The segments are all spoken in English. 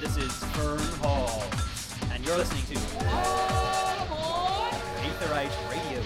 This is Fern Hall, and you're listening to Aetherite Radio.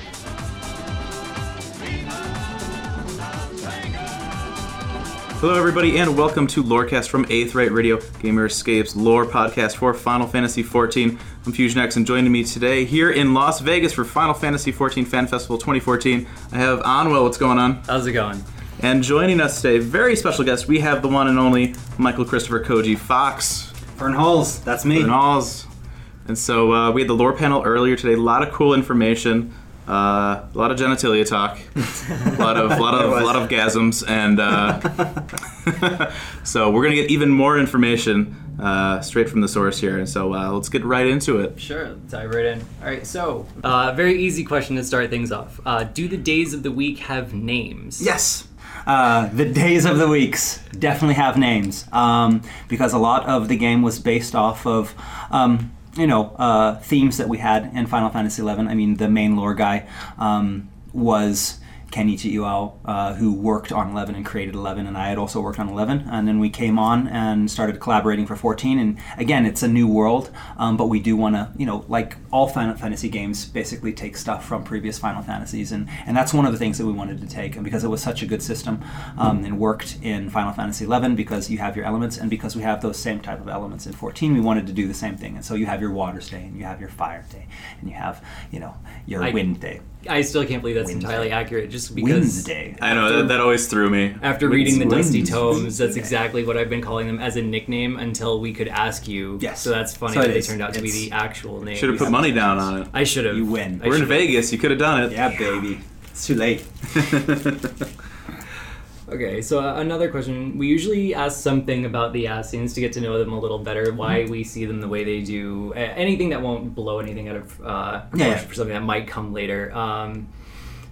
Hello, everybody, and welcome to Lorecast from Eighth Aetherite Radio, Gamer Escapes lore podcast for Final Fantasy XIV. I'm FusionX, and joining me today here in Las Vegas for Final Fantasy XIV Fan Festival 2014, I have Anwell. What's going on? How's it going? And joining us today, very special guest, we have the one and only Michael Christopher Koji Fox. Fernehalwes, that's me. Fernehalwes. And so uh, we had the lore panel earlier today. A lot of cool information. Uh, a lot of genitalia talk, a lot of, lot of, lot of gasms, and uh, so we're gonna get even more information uh, straight from the source here. And so uh, let's get right into it. Sure, dive right in. All right, so uh, very easy question to start things off. Uh, do the days of the week have names? Yes. Uh, the days of the weeks definitely have names um, because a lot of the game was based off of um, you know uh, themes that we had in Final Fantasy XI. I mean, the main lore guy um, was Kenichi Iwao, uh, who worked on 11 and created 11, and I had also worked on 11. And then we came on and started collaborating for 14. And again, it's a new world, um, but we do want to, you know, like all Final Fantasy games, basically take stuff from previous Final Fantasies, and and that's one of the things that we wanted to take. And because it was such a good system um, and worked in Final Fantasy 11, because you have your elements, and because we have those same type of elements in 14, we wanted to do the same thing. And so you have your Water Day, and you have your Fire Day, and you have, you know, your I- Wind Day. I still can't believe that's Wednesday. entirely accurate. Just because Wednesday. I know that, that always threw me. after reading the Dusty Tomes, that's exactly what I've been calling them as a nickname until we could ask you. Yes. So that's funny So that it they turned out to be the actual name. Should have put money down on it. I should have. You win. I We're in should've. Vegas. You could have done it. Yeah, baby. It's too late. Okay, so uh, another question. We usually ask something about the Ascians to get to know them a little better, why Mm-hmm. we see them the way they do, a- anything that won't blow anything out of uh, yeah. for something that might come later. Um,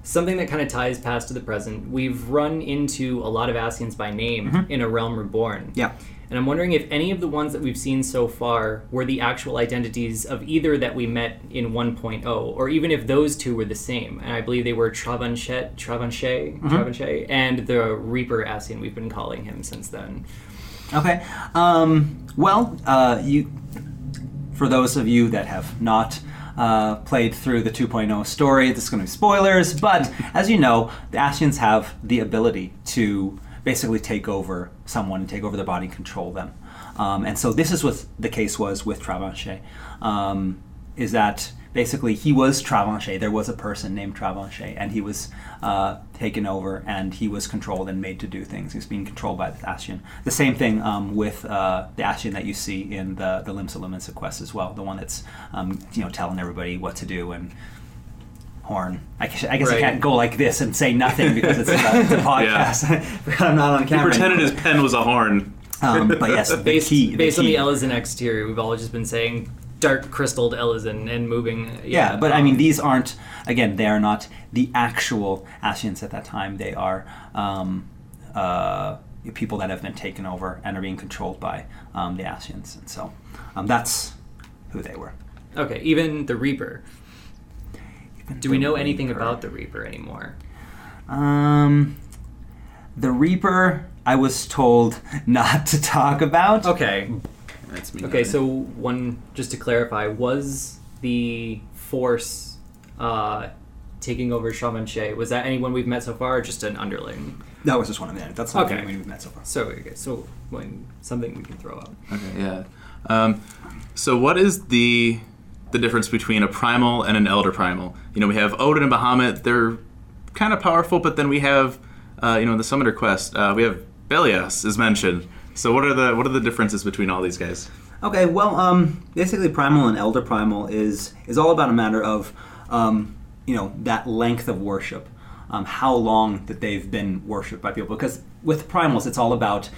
something that kind of ties past to the present. We've run into a lot of Ascians by name Mm-hmm. in A Realm Reborn. Yeah. And I'm wondering if any of the ones that we've seen so far were the actual identities of either that we met in 1.0, or even if those two were the same. And I believe they were Travanchet, Travanchet, Mm-hmm. Travanchet, and the Reaper Ascian. We've been calling him since then. Okay. Um, well, uh, you, for those of you that have not uh, played through the 2.0 story, this is going to be spoilers, but as you know, the Ascians have the ability to basically take over someone and take over their body and control them. Um, and so this is what the case was with Travanchet, um, is that basically he was Travanchet. There was a person named Travanchet, and he was uh, taken over, and he was controlled and made to do things. He was being controlled by the Ascian. The same thing um, with uh, the Ascian that you see in the the Limsa Lominsa quest as well. The one that's um, you know telling everybody what to do and. Horn. I guess, I, guess I can't go like this and say nothing because it's a, it's a podcast. I'm not on He camera. pretended his pen was a horn. Um, but yes, the Based, key. based on key. the Elezen exterior, we've all just been saying dark crystalled Elezen and moving. Yeah, but I um, mean, these aren't. Again, they are not the actual Ascians at that time. They are um, uh, people that have been taken over and are being controlled by um, the Ascians, and so um, that's who they were. Okay, even the Reaper. Do we The know anything about the Reaper anymore? Um, the Reaper, I was told not to talk about. Okay, That's me. Okay, so one just to clarify, was the Force uh, taking over Shaman Shay? Was that anyone we've met so far, or just an underling? That was just one of them. That's not Okay. okay. we've met so far. So okay, so when, something we can throw out. Okay, yeah. Um, so what is the the difference between a primal and an elder primal? You know, we have Odin and Bahamut. They're kind of powerful, but then we have, uh, you know, the Summoner quest. Uh, we have Belias is mentioned. So what are the what are the differences between all these guys? Okay, well, um, basically, primal and elder primal is is all about a matter of, um, you know, that length of worship, um, how long that they've been worshipped by people. Because with primals, it's all about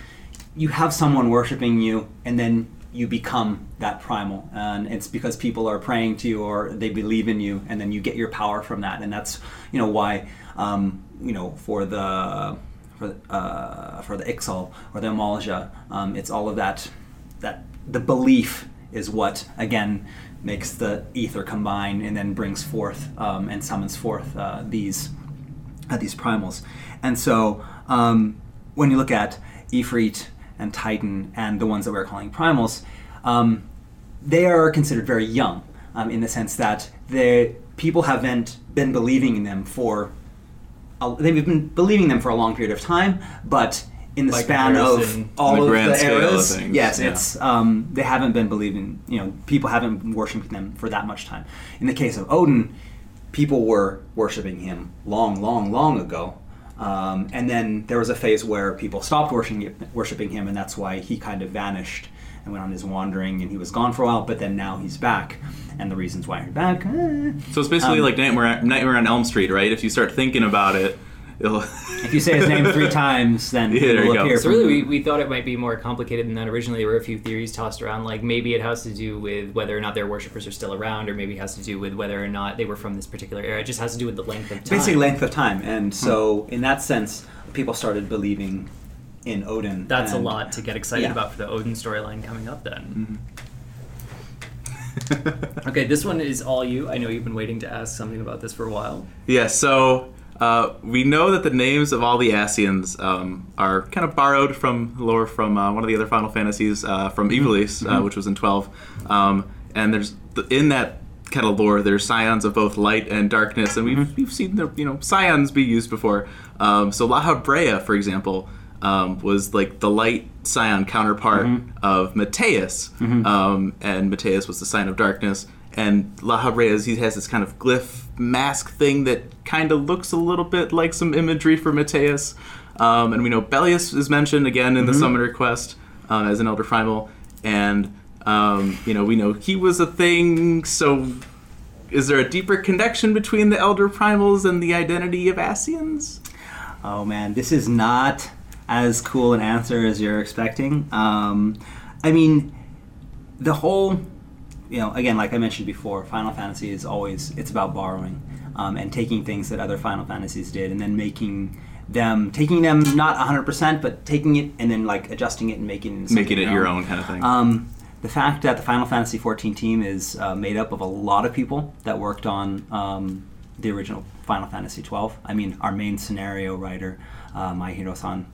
you have someone worshiping you, and then you become that primal, and it's because people are praying to you or they believe in you, and then you get your power from that, and that's you know why, um, you know, for the for uh, for the Ixal or the Amalj'aa, um, it's all of that that the belief is what again makes the ether combine and then brings forth um, and summons forth uh, these uh, these primals. And so um, when you look at Ifrit and Titan and the ones that we're calling primals, um, they are considered very young um, in the sense that the people haven't been believing in them for a, they've been believing them for a long period of time, but in the By span of all the of the scale of eras, yes, yeah. it's um, they haven't been believing. You know, people haven't been worshiping them for that much time. In the case of Odin, people were worshiping him long, long, long ago. Um, and then there was a phase where people stopped worshiping, worshiping him, and that's why he kind of vanished and went on his wandering, and he was gone for a while. But then now he's back, and the reasons why he's back. eh. So it's basically Um, like Nightmare, Nightmare on Elm Street, right? If you start thinking about it. If you say his name three times, then Yeah, he'll you go. appear. So really, we, we thought it might be more complicated than that. Originally, there were a few theories tossed around, like maybe it has to do with whether or not their worshippers are still around, or maybe it has to do with whether or not they were from this particular era. It just has to do with the length of time. basically length of time, and hmm. so in that sense, people started believing in Odin. That's a lot to get excited Yeah. about for the Odin storyline coming up then. Mm-hmm. Okay, this one is all you. I know you've been waiting to ask something about this for a while. Yeah, so uh, we know that the names of all the Ascians um, are kind of borrowed from lore from uh, one of the other Final Fantasies, uh, from Ivalice, uh, which was in 12. Um, and there's in that kind of lore, there's scions of both light and darkness, and we've, we've seen the you know scions be used before. Um, so Lahabrea, for example, um, was like the light scion counterpart of Mateus, um, and Mateus was the sign of darkness. And Lahabrea, he has this kind of glyph mask thing that kind of looks a little bit like some imagery for Mateus. Um, and we know Belias is mentioned again in the Summoner quest um, as an Elder Primal. And, um, you know, we know he was a thing, so is there a deeper connection between the Elder Primals and the identity of Ascians? Oh man, this is not as cool an answer as you're expecting. Um, I mean, the whole, you know, again, like I mentioned before, Final Fantasy is always it's about borrowing um, and taking things that other Final Fantasies did and then making them, taking them not 100%, but taking it and then like adjusting it and making it Making it your own kind of thing. Um, the fact that the Final Fantasy XIV team is uh, made up of a lot of people that worked on um, the original Final Fantasy XII. I mean, our main scenario writer, uh, Maehiro-san,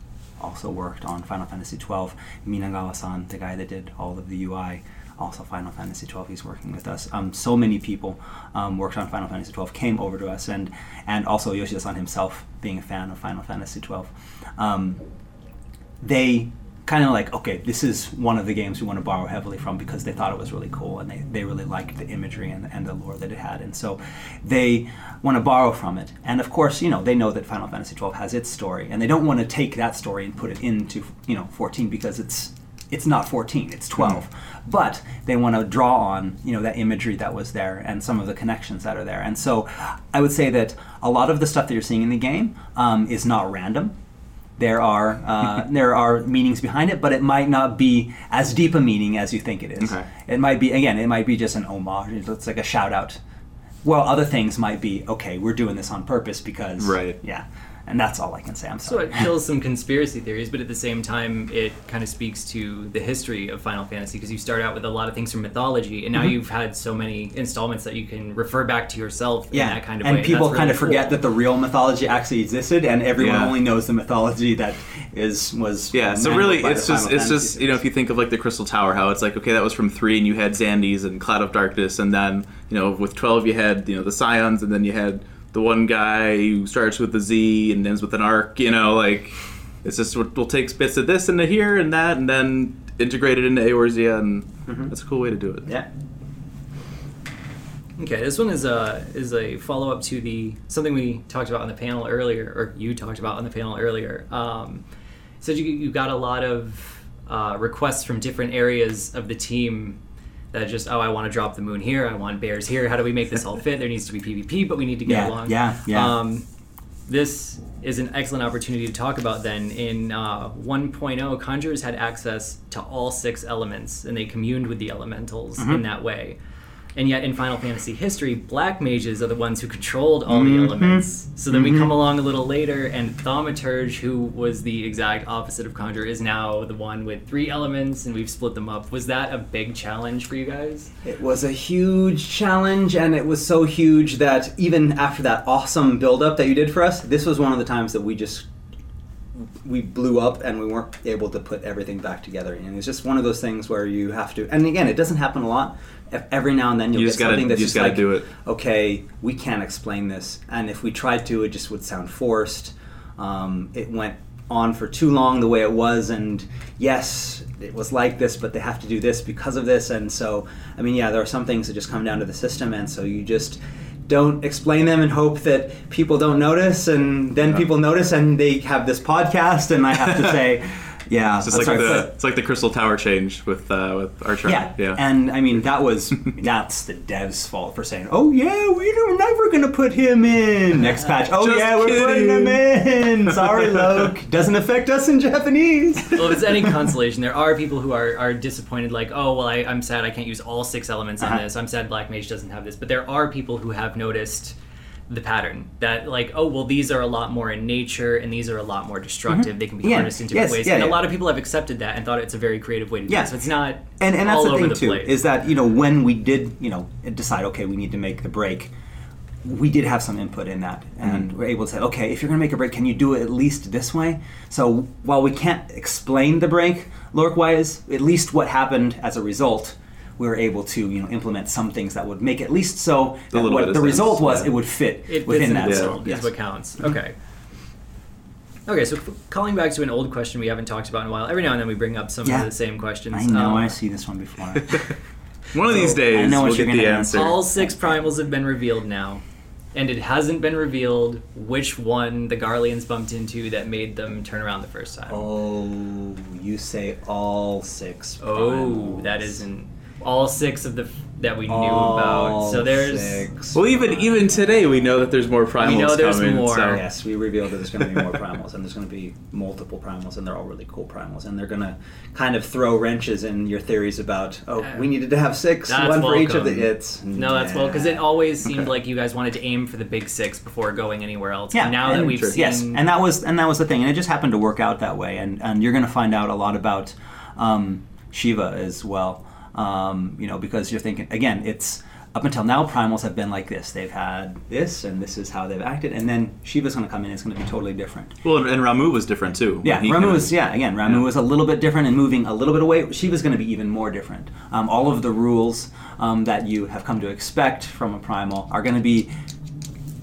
also worked on Final Fantasy XII. Minagawa-san, the guy that did all of the UI, also Final Fantasy XII. He's working with us. Um, so many people um, worked on Final Fantasy XII, came over to us, and and also Yoshida-san himself being a fan of Final Fantasy XII. Um, they kind of like, okay, this is one of the games we want to borrow heavily from because they thought it was really cool and they, they really liked the imagery and, and the lore that it had. And so they want to borrow from it. And of course, you know, they know that Final Fantasy XII has its story and they don't want to take that story and put it into, you know, 14 because it's it's not 14 it's 12 but they want to draw on you know that imagery that was there and some of the connections that are there and so i would say that a lot of the stuff that you're seeing in the game um, is not random there are uh, there are meanings behind it, but it might not be as deep a meaning as you think it is. Okay. It might be again, it might be just an homage. It's like a shout out. Well, other things might be okay. We're doing this on purpose because Right. Yeah, and that's all I can say. I'm So it kills some conspiracy theories, but at the same time, it kind of speaks to the history of Final Fantasy because you start out with a lot of things from mythology, and now you've had so many installments that you can refer back to yourself Mm-hmm. yeah, in that kind of and way. people that's kind really of forget cool. that the real mythology actually existed, and everyone Yeah. only knows the mythology that is was Yeah, so really, it's just Final it's Fantasy just you know if you think of like the Crystal Tower, how it's like okay that was from three, and you had Xandes and Cloud of Darkness, and then you know with twelve you had you know the Scions, and then you had the one guy who starts with a Z and ends with an arc. You know, like it's just we'll take bits of this into here and that, and then integrate it into Eorzea, and that's a cool way to do it. Yeah. Okay, this one is a is a follow up to the something we talked about on the panel earlier, or you talked about on the panel earlier. Um, said you you got a lot of uh, requests from different areas of the team that just oh I want to drop the moon here, I want bears here. How do we make this all fit? There needs to be PvP, but we need to get Yeah, along. yeah, yeah. Um, this is an excellent opportunity to talk about then. In uh, 1.0, Conjurers had access to all six elements, and they communed with the elementals Mm-hmm. in that way. And yet, in Final Fantasy history, black mages are the ones who controlled all Mm-hmm. the elements. So then we come along a little later, and Thaumaturge, who was the exact opposite of Conjure, is now the one with three elements, and we've split them up. Was that a big challenge for you guys? It was a huge challenge, and it was so huge that even after that awesome build up that you did for us, this was one of the times that we just we blew up and we weren't able to put everything back together. And it's just one of those things where you have to. And again, it doesn't happen a lot. Ev- Every now and then you'll You get just gotta- something that's you just just like, do it. okay, we can't explain this. And if we tried to, it just would sound forced. Um, it went on for too long the way it was, and yes, it was like this, but they have to do this because of this. And so, I mean, yeah, there are some things that just come down to the system, and so you just don't explain them and hope that people don't notice, and then Yeah. people notice, and they have this podcast, and I have to say, yeah, It's just like right, the but- it's like the crystal tower change with uh, with Archer. yeah, yeah. and I mean that was that's the devs' fault for saying, "Oh yeah, we're never gonna put him in next patch." Oh Just yeah, we're putting him in. Sorry, Loke. Doesn't affect us in Japanese. well, if it's any consolation, there are people who are, are disappointed, like, oh, well, I, I'm sad I can't use all six elements on Uh-huh. this. I'm sad Black Mage doesn't have this. But there are people who have noticed the pattern that, like, oh, well, these are a lot more in nature and these are a lot more destructive. They can be Mm-hmm. Yeah. harnessed in different Yes, ways. yeah, and a lot of people have accepted that and thought it's a very creative way to do Yeah. it. So it's not and and that's all the thing the too place. is that you know when we did you know decide okay we need to make the break we did have some input in that and we're able to say okay if you're going to make a break can you do it at least this way so while we can't explain the break lork wise at least what happened as a result we were able to you know implement some things that would make at least so The that what bit of the sense, result was yeah. it would fit it within fits in that the so yes. is what counts. Okay. Okay, so calling back to an old question we haven't talked about in a while. Every now and then we bring up some Yeah. of the same questions. I know Um, I see this one before One of these I days know what we'll you're get the gonna answer. All six primals have been revealed now, and it hasn't been revealed which one the Garleans bumped into that made them turn around the first time. oh you say all six Oh, primals. that isn't all six of the that we knew All about. So there's six well, even even today we know that there's more primals We know there's coming. more. So. Yes, we revealed that there's going to be more primals, and there's going to be multiple primals, and they're all really cool primals, and they're going to kind of throw wrenches in your theories about, oh, we needed to have six, That's one for each of the hits. no, that's well because it always seemed Okay. like you guys wanted to aim for the big six before going anywhere else. Yeah, And now that we've Sure. seen, yes, and that was and that was the thing, and it just happened to work out that way, and and you're going to find out a lot about um, Shiva as well, um, you know, because you're thinking again, it's up until now primals have been like this. They've had this, and this is how they've acted, and then Shiva's going to come in. It's going to be totally different. Well, and Ramuh was different too. Yeah, Ramuh kinda- was yeah again. Ramuh Yeah. was a little bit different and moving a little bit away. She was going to be even more different. Um, all of the rules um, that you have come to expect from a primal are going to be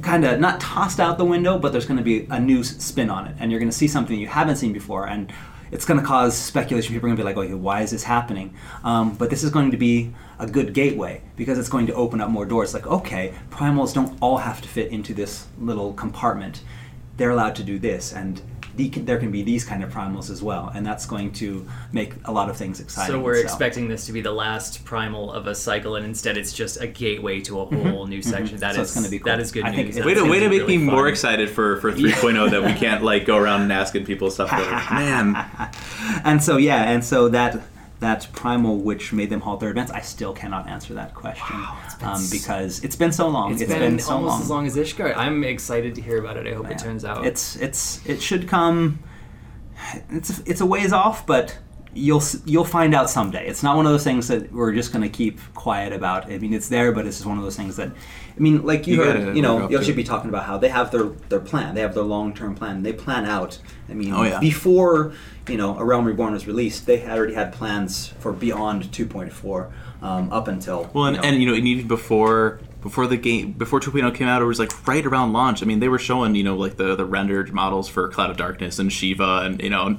kind of not tossed out the window, but there's going to be a new spin on it, and you're going to see something you haven't seen before, and it's going to cause speculation. People are going to be like, "Okay, why is this happening?" Um, but this is going to be a good gateway because it's going to open up more doors. Like, okay, primals don't all have to fit into this little compartment. They're allowed to do this, and the, there can be these kind of primals as well, and that's going to make a lot of things exciting. So we're expecting this to be the last primal of a cycle, and instead it's just a gateway to a whole new section. That Mm-hmm. So is gonna be cool. that is good I think news. it- Way to, way to make really me more excited for, for 3.0 that we can't like go around and asking people stuff. But, man, and so yeah, and so that that primal which made them halt their advance, I still cannot answer that question been um, because it's been so long. It's been, so almost long. as long as Ishgard. I'm excited to hear about it. I hope it turns out. It's it's it should come. It's it's a ways off, but you'll you'll find out someday. It's not one of those things that we're just going to keep quiet about. I mean, it's there, but it's just one of those things that. I mean, like you, You heard, you know, you'll should be talking about how they have their their plan. They have their long term plan. They plan out. I mean, Oh, yeah. before you know, A Realm Reborn was released, they had already had plans for beyond 2.4 um, up until. well, and you you know, know, and, you know, and even before before the game before 2.0 came out, it was like right around launch. I mean, they were showing you know like the the rendered models for Cloud of Darkness and Shiva, and you know,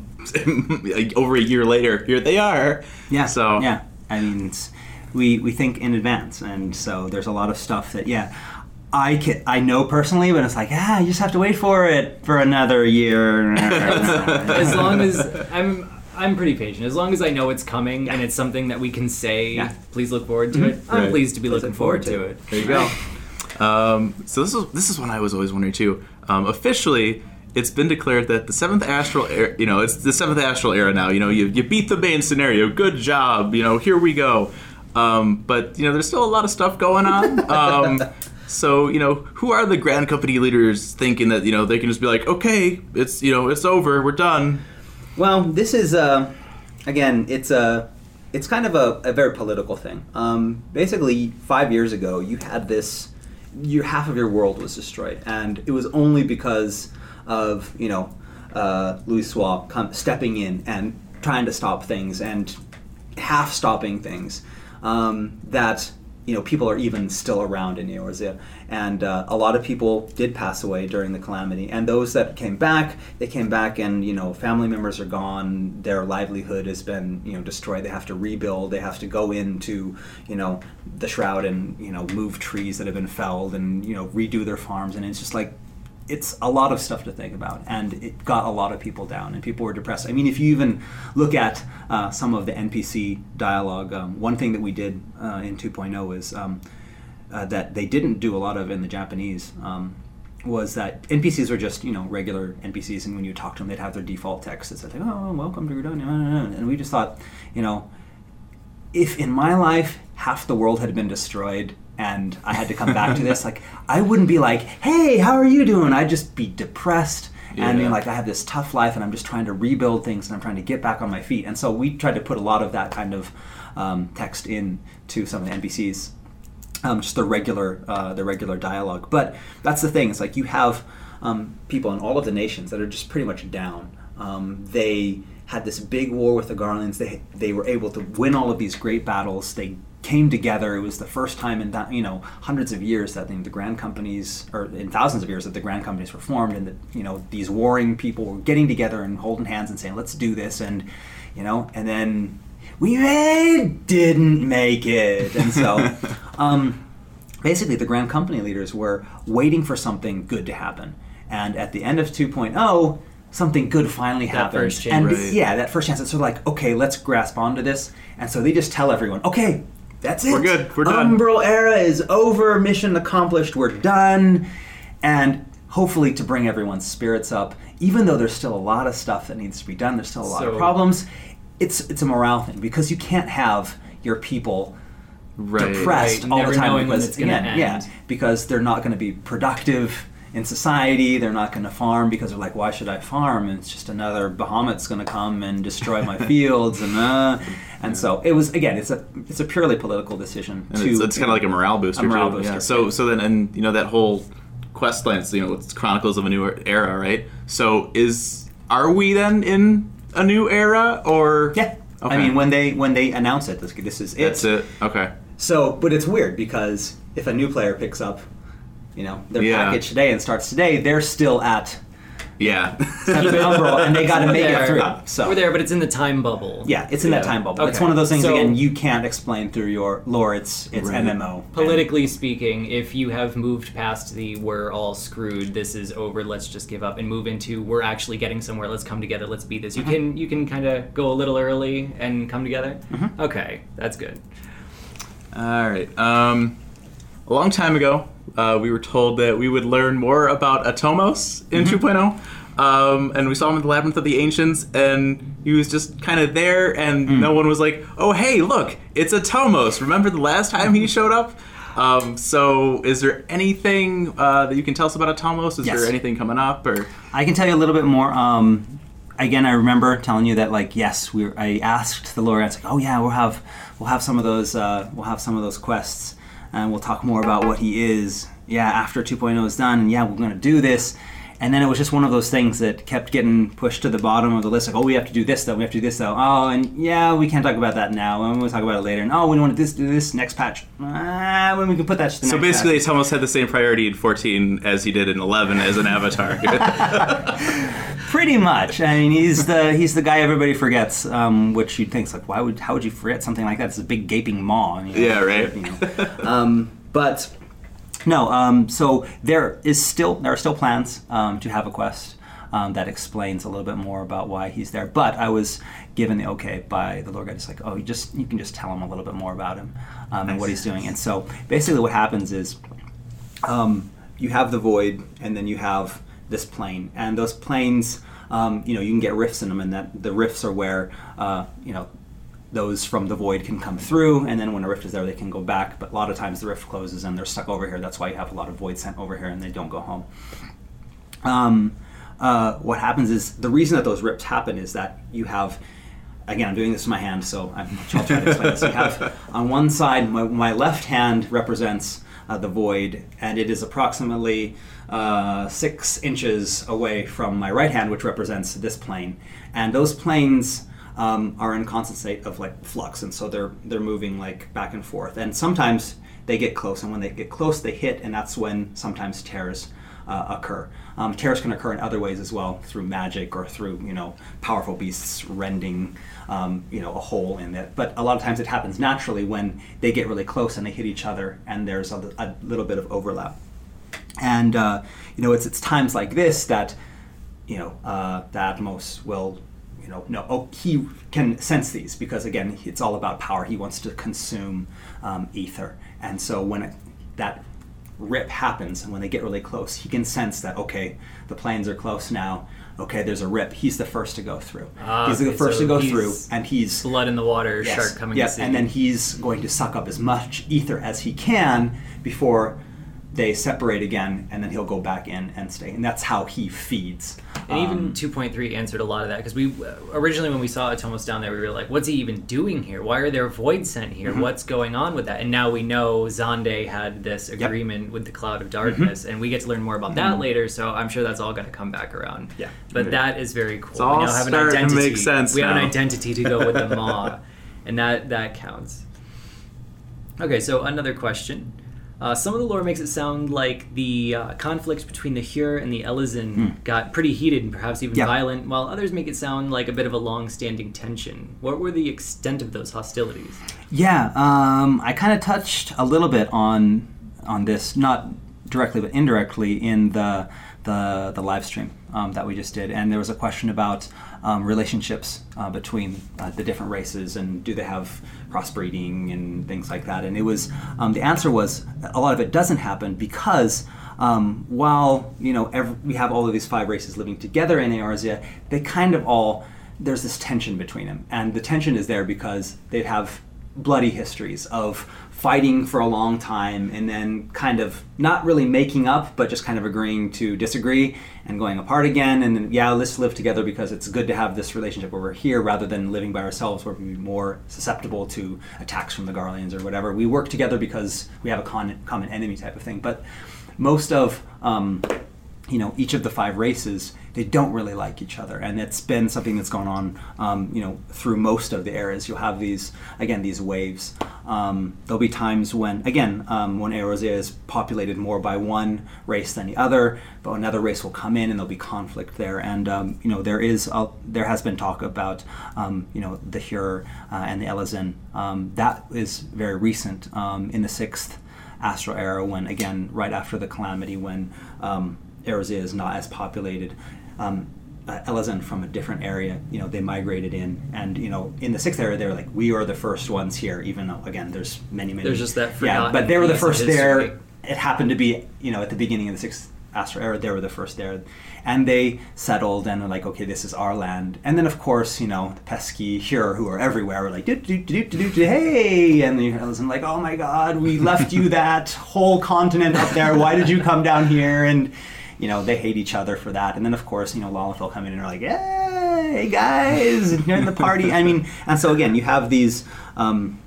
over a year later, here they are. Yeah. So yeah, I mean, it's, we we think in advance, and so there's a lot of stuff that yeah. I can, I know personally, but it's like ah, you just have to wait for it for another year. as long as I'm I'm pretty patient. As long as I know it's coming and it's something that we can say, Yeah. please look forward to it. I'm pleased to be Please looking forward forward to to it. There you go. Um, so this is this is one I was always wondering too. Um, officially, it's been declared that the seventh astral, era, you know, it's the seventh astral era now. You know, you you beat the main scenario. Good job. You know, here we go. Um, but you know, there's still a lot of stuff going on. Um, so you know, who are the grand company leaders thinking that you know they can just be like, okay, it's you know, it's over, we're done. Well, this is uh, again, it's a, it's kind of a, a very political thing. Um, basically, five years ago, you had this, your half of your world was destroyed, and it was only because of you know uh, Louisoix come, stepping in and trying to stop things and half stopping things um, that you know people are even still around in Eorzea, and uh, a lot of people did pass away during the calamity. And those that came back, they came back, and you know family members are gone. Their livelihood has been you know destroyed. They have to rebuild. They have to go into you know the shroud and you know move trees that have been felled and you know redo their farms. And it's just like it's a lot of stuff to think about, and it got a lot of people down, and people were depressed. I mean, if you even look at uh, some of the NPC dialogue, um, one thing that we did uh, in 2.0 is um, uh, that they didn't do a lot of in the Japanese. Um, was that NPCs were just you know regular NPCs, and when you talk to them, they'd have their default text that said, "Oh, welcome to Gridania," and we just thought, you know, if in my life half the world had been destroyed and I had to come back to this, like I wouldn't be like, "Hey, how are you doing?" I'd just be depressed and you Yeah. like I have this tough life and I'm just trying to rebuild things and I'm trying to get back on my feet. And so we tried to put a lot of that kind of um, text in to some of the NPCs, um, just the regular uh, the regular dialogue. But that's the thing. It's like you have um, people in all of the nations that are just pretty much down. Um, they had this big war with the Garleans. They they were able to win all of these great battles. They came together. It was the first time in that, you know hundreds of years that the, grand companies, or in thousands of years that the grand companies were formed, and that you know these warring people were getting together and holding hands and saying, "Let's do this," and you know, and then we didn't make it, and so. Um, basically the grand company leaders were waiting for something good to happen and at the end of 2.0 something good finally happened first chance. and Right. yeah that first chance it's sort of like okay let's grasp onto this and so they just tell everyone okay that's it. We're good. We're done." umbral era is over. Mission accomplished. We're done. And hopefully to bring everyone's spirits up even though there's still a lot of stuff that needs to be done there's still a lot of problems it's it's a morale thing because you can't have your people Right. depressed Right, all never the time knowing when because it's gonna again, yeah, because they're not going to be productive in society. They're not going to farm because they're like, why should I farm? And it's just another Bahamut's going to come and destroy my fields and uh, and so it was again. It's a it's a purely political decision. And to, it's, it's kind of like a morale booster. A morale too. booster, Yeah. So so then and you know that whole quest line. You know it's Chronicles of a New Era, right? So is are we then in a new era or yeah. I mean, when they when they announce it, this, this is it. That's it. Okay. So, but it's weird because if a new player picks up, you know, their Yeah. package today and starts today, they're still at Yeah. Umbral and they got to make there. it through. So We're there, but it's in the time bubble. Yeah, it's in that time bubble. It's one of those things So- again you can't explain through your lore. It's it's Right. MMO. Politically speaking, if you have moved past the we're all screwed, this is over, let's just give up and move into we're actually getting somewhere, let's come together, let's beat this. You can you can kind of go a little early and come together. Okay, that's good. All right. Um, a long time ago, uh, we were told that we would learn more about Atomos in 2.0. Um, and we saw him in the Labyrinth of the Ancients, and he was just kind of there, and no one was like, "Oh, hey, look, it's Atomos." Remember the last time he showed up? Um, so, is there anything uh, that you can tell us about Atomos? Is Yes. there anything coming up, or I can tell you a little bit more. Um, again, I remember telling you that like yes, we. Were, I asked the lore. It's like oh yeah, we'll have we'll have some of those uh, we'll have some of those quests, and we'll talk more about what he is. Yeah, after 2.0 is done, and yeah, we're gonna do this. And then it was just one of those things that kept getting pushed to the bottom of the list. Like, oh, we have to do this though. We have to do this though. Oh, and yeah, we can't talk about that now. And we'll talk about it later. And oh, we want to this do this next patch. Ah, when we can put that to the so? Basically, patch. almost had the same priority in 14 as he did in 11 as an avatar. Pretty much. I mean, he's the he's the guy everybody forgets. Um, which you'd think, like, why would how would you forget something like that? It's a big gaping maw. you know? Yeah, right. You know. um, but no. Um, so there is still there are still plans um, to have a quest um, that explains a little bit more about why he's there. But I was given the okay by the Lord God. It's like, oh, you just you can just tell him a little bit more about him um, and what he's doing. And so basically, what happens is um, you have the void, and then you have this plane, and those planes, um, you know, you can get rifts in them, and that the rifts are where, uh, you know, those from the void can come through, and then when a rift is there, they can go back. But a lot of times the rift closes, and they're stuck over here. That's why you have a lot of voidsent over here, and they don't go home. Um, uh, what happens is the reason that those rips happen is that you have again, I'm doing this with my hand, so I'm, I'll try to explain this. You have on one side, my, my left hand represents uh, the void, and it is approximately uh, six inches away from my right hand, which represents this plane. And those planes um, are in constant state of like flux, and so they're they're moving like back and forth. And sometimes they get close, and when they get close, they hit, and that's when sometimes tears uh, occur. Um, tears can occur in other ways as well, through magic or through you know powerful beasts rending um, you know a hole in it. But a lot of times it happens naturally when they get really close and they hit each other, and there's a, a little bit of overlap. And uh, you know it's it's times like this that you know uh, the Atomos will you know no oh he can sense these because again it's all about power. He wants to consume um, ether, and so when it, that rip happens and when they get really close he can sense that okay the planes are close now. Okay there's a rip. He's the first to go through. Ah, he's the okay, first so to go through and he's Blood in the water, yes, shark coming yes to see. and then he's going to suck up as much ether as he can before they separate again and then he'll go back in and stay and that's how he feeds And even Um, 2.3 answered a lot of that because we originally when we saw Atomos down there, we were like, "What's he even doing here? Why are there voidsent here? Mm-hmm. What's going on with that?" And now we know Xande had this agreement with the Cloud of Darkness, Mm-hmm. and we get to learn more about that later. So I'm sure that's all going to come back around. Yeah. but that is very cool. It's all we now have an starting to identity. make sense we have an identity to go with the Maw, and that that counts. Okay, so another question. Uh, some of the lore makes it sound like the uh, conflict between the Hyur and the Elezen got pretty heated and perhaps even. Yeah. violent, while others make it sound like a bit of a long-standing tension. What were the extent of those hostilities? Yeah, um, I kind of touched a little bit on on this, not directly but indirectly, in the the, the live stream um, that we just did, and there was a question about um, relationships uh, between uh, the different races and do they have crossbreeding and things like that. And it was um, the answer was a lot of it doesn't happen because um, while you know ev we have all of these five races living together in Eorzea, they kind of all there's this tension between them, and the tension is there because they have bloody histories of fighting for a long time and then kind of not really making up but just kind of agreeing to disagree and going apart again. And then yeah let's live together because it's good to have this relationship where we're here rather than living by ourselves where we're more susceptible to attacks from the Garleans or whatever. We work together because we have a con- common enemy type of thing. But most of um, you know each of the five races they don't really like each other. And it's been something that's gone on um, you know through most of the eras. You'll have these again these waves. Um, there'll be times when again um, when Eorzea is populated more by one race than the other but another race will come in and there'll be conflict there. And um, you know there is a, there has been talk about um, you know the Hyur uh, and the Elezen um, that is very recent in the sixth astral era when again right after the calamity when um, Eorzea is not as populated. Um, uh, Elezen from a different area you know they migrated in. And you know in the sixth era they were like we are the first ones Hyur even though again there's many many. There's just that yeah but they were the first there. It happened to be you know at the beginning of the sixth astral era they were the first there. And they settled and they're like okay this is our land. And then of course you know the pesky here who are everywhere were like do, do, do, do, do, do, hey! And the Elezen like oh my god we left you that whole continent up there. Why did you come down here? And you know they hate each other for that. And then of course you know Lalafell come in and are like hey guys and you're in the party. I mean and so again you have these um,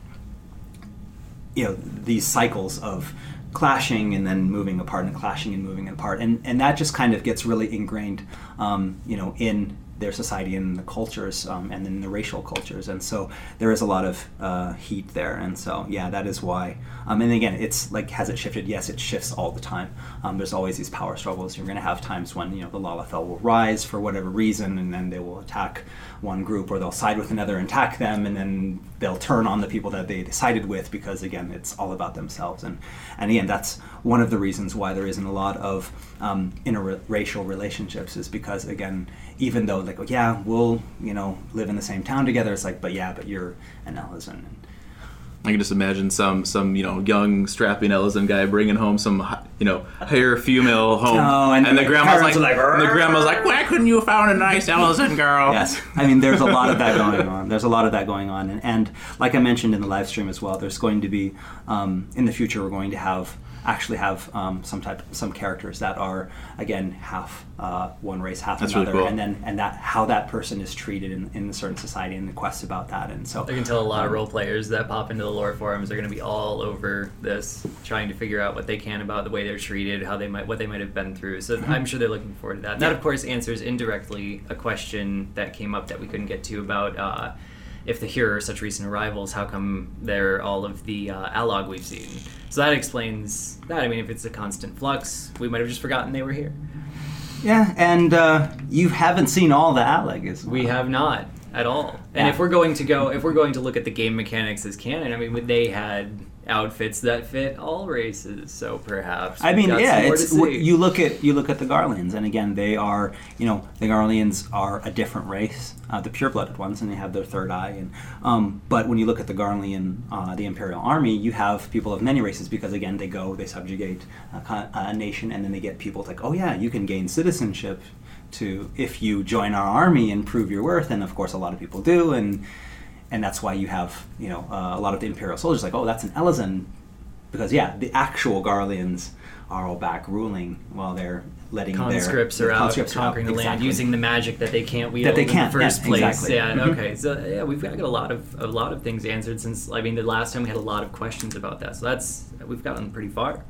you know these cycles of clashing and then moving apart and clashing and moving apart. And and that just kind of gets really ingrained um, you know in their society and the cultures um, and then the racial cultures. And so there is a lot of uh, heat there. And so yeah that is why um, and again it's like has it shifted? Yes it shifts all the time. Um, there's always these power struggles. You're going to have times when you know the Lalafell will rise for whatever reason and then they will attack one group or they'll side with another and attack them and then they'll turn on the people that they sided with because again it's all about themselves. And and again that's one of the reasons why there isn't a lot of um, interracial relationships is because again even though like oh, yeah we'll you know live in the same town together it's like but yeah but you're an Elezen. And I can just imagine some some you know young strapping Elezen guy bringing home some you know Hyur female home, Oh, and and, the the grandma's like, like, and the grandma's like, why couldn't you have found a nice Elezen girl? Yes, I mean there's a lot of that going on. There's a lot of that going on, and, and like I mentioned in the live stream as well, there's going to be um, in the future we're going to have actually have um, some type, some characters that are again half uh, one race, half That's really another, cool. and then and that how that person is treated in, in a certain society and the quest about that, and so I can tell a lot of um, role players that pop into the lore forums are going to be all over this, trying to figure out what they can about the way they're treated, how they might, what they might have been through. So Mm-hmm. I'm sure they're looking forward to that. And that, of course, answers indirectly a question that came up that we couldn't get to about uh, if the Hyur are such recent arrivals, how come they're all of the uh, Allag we've seen? So that explains that. I mean, if it's a constant flux, we might have just forgotten they were here. Yeah, and uh, you haven't seen all the Allag as well. We have not at all. And Yeah. if we're going to go, if we're going to look at the game mechanics as canon, I mean, they had outfits that fit all races. So perhaps I mean, yeah, it's you look at you look at the Garleans, and again, they are you know the Garleans are a different race, uh, the pure-blooded ones, and they have their third eye. And um, but when you look at the Garlean, uh, the Imperial Army, you have people of many races because again, they go, they subjugate a, a nation, and then they get people like, oh yeah, you can gain citizenship to if you join our army and prove your worth, and of course, a lot of people do, and and that's why you have you know uh, a lot of the Imperial soldiers like, oh, that's an Elezen because yeah, the actual Garleans are all back ruling while they're letting conscripts their, are out conscripts are out. conquering the land using the magic that they can't wield That they in can't, the first yeah, place. exactly. Yeah, Mhm. okay. So yeah, we've got a lot of a lot of things answered since I mean the last time we had a lot of questions about that. So that's we've gotten pretty far.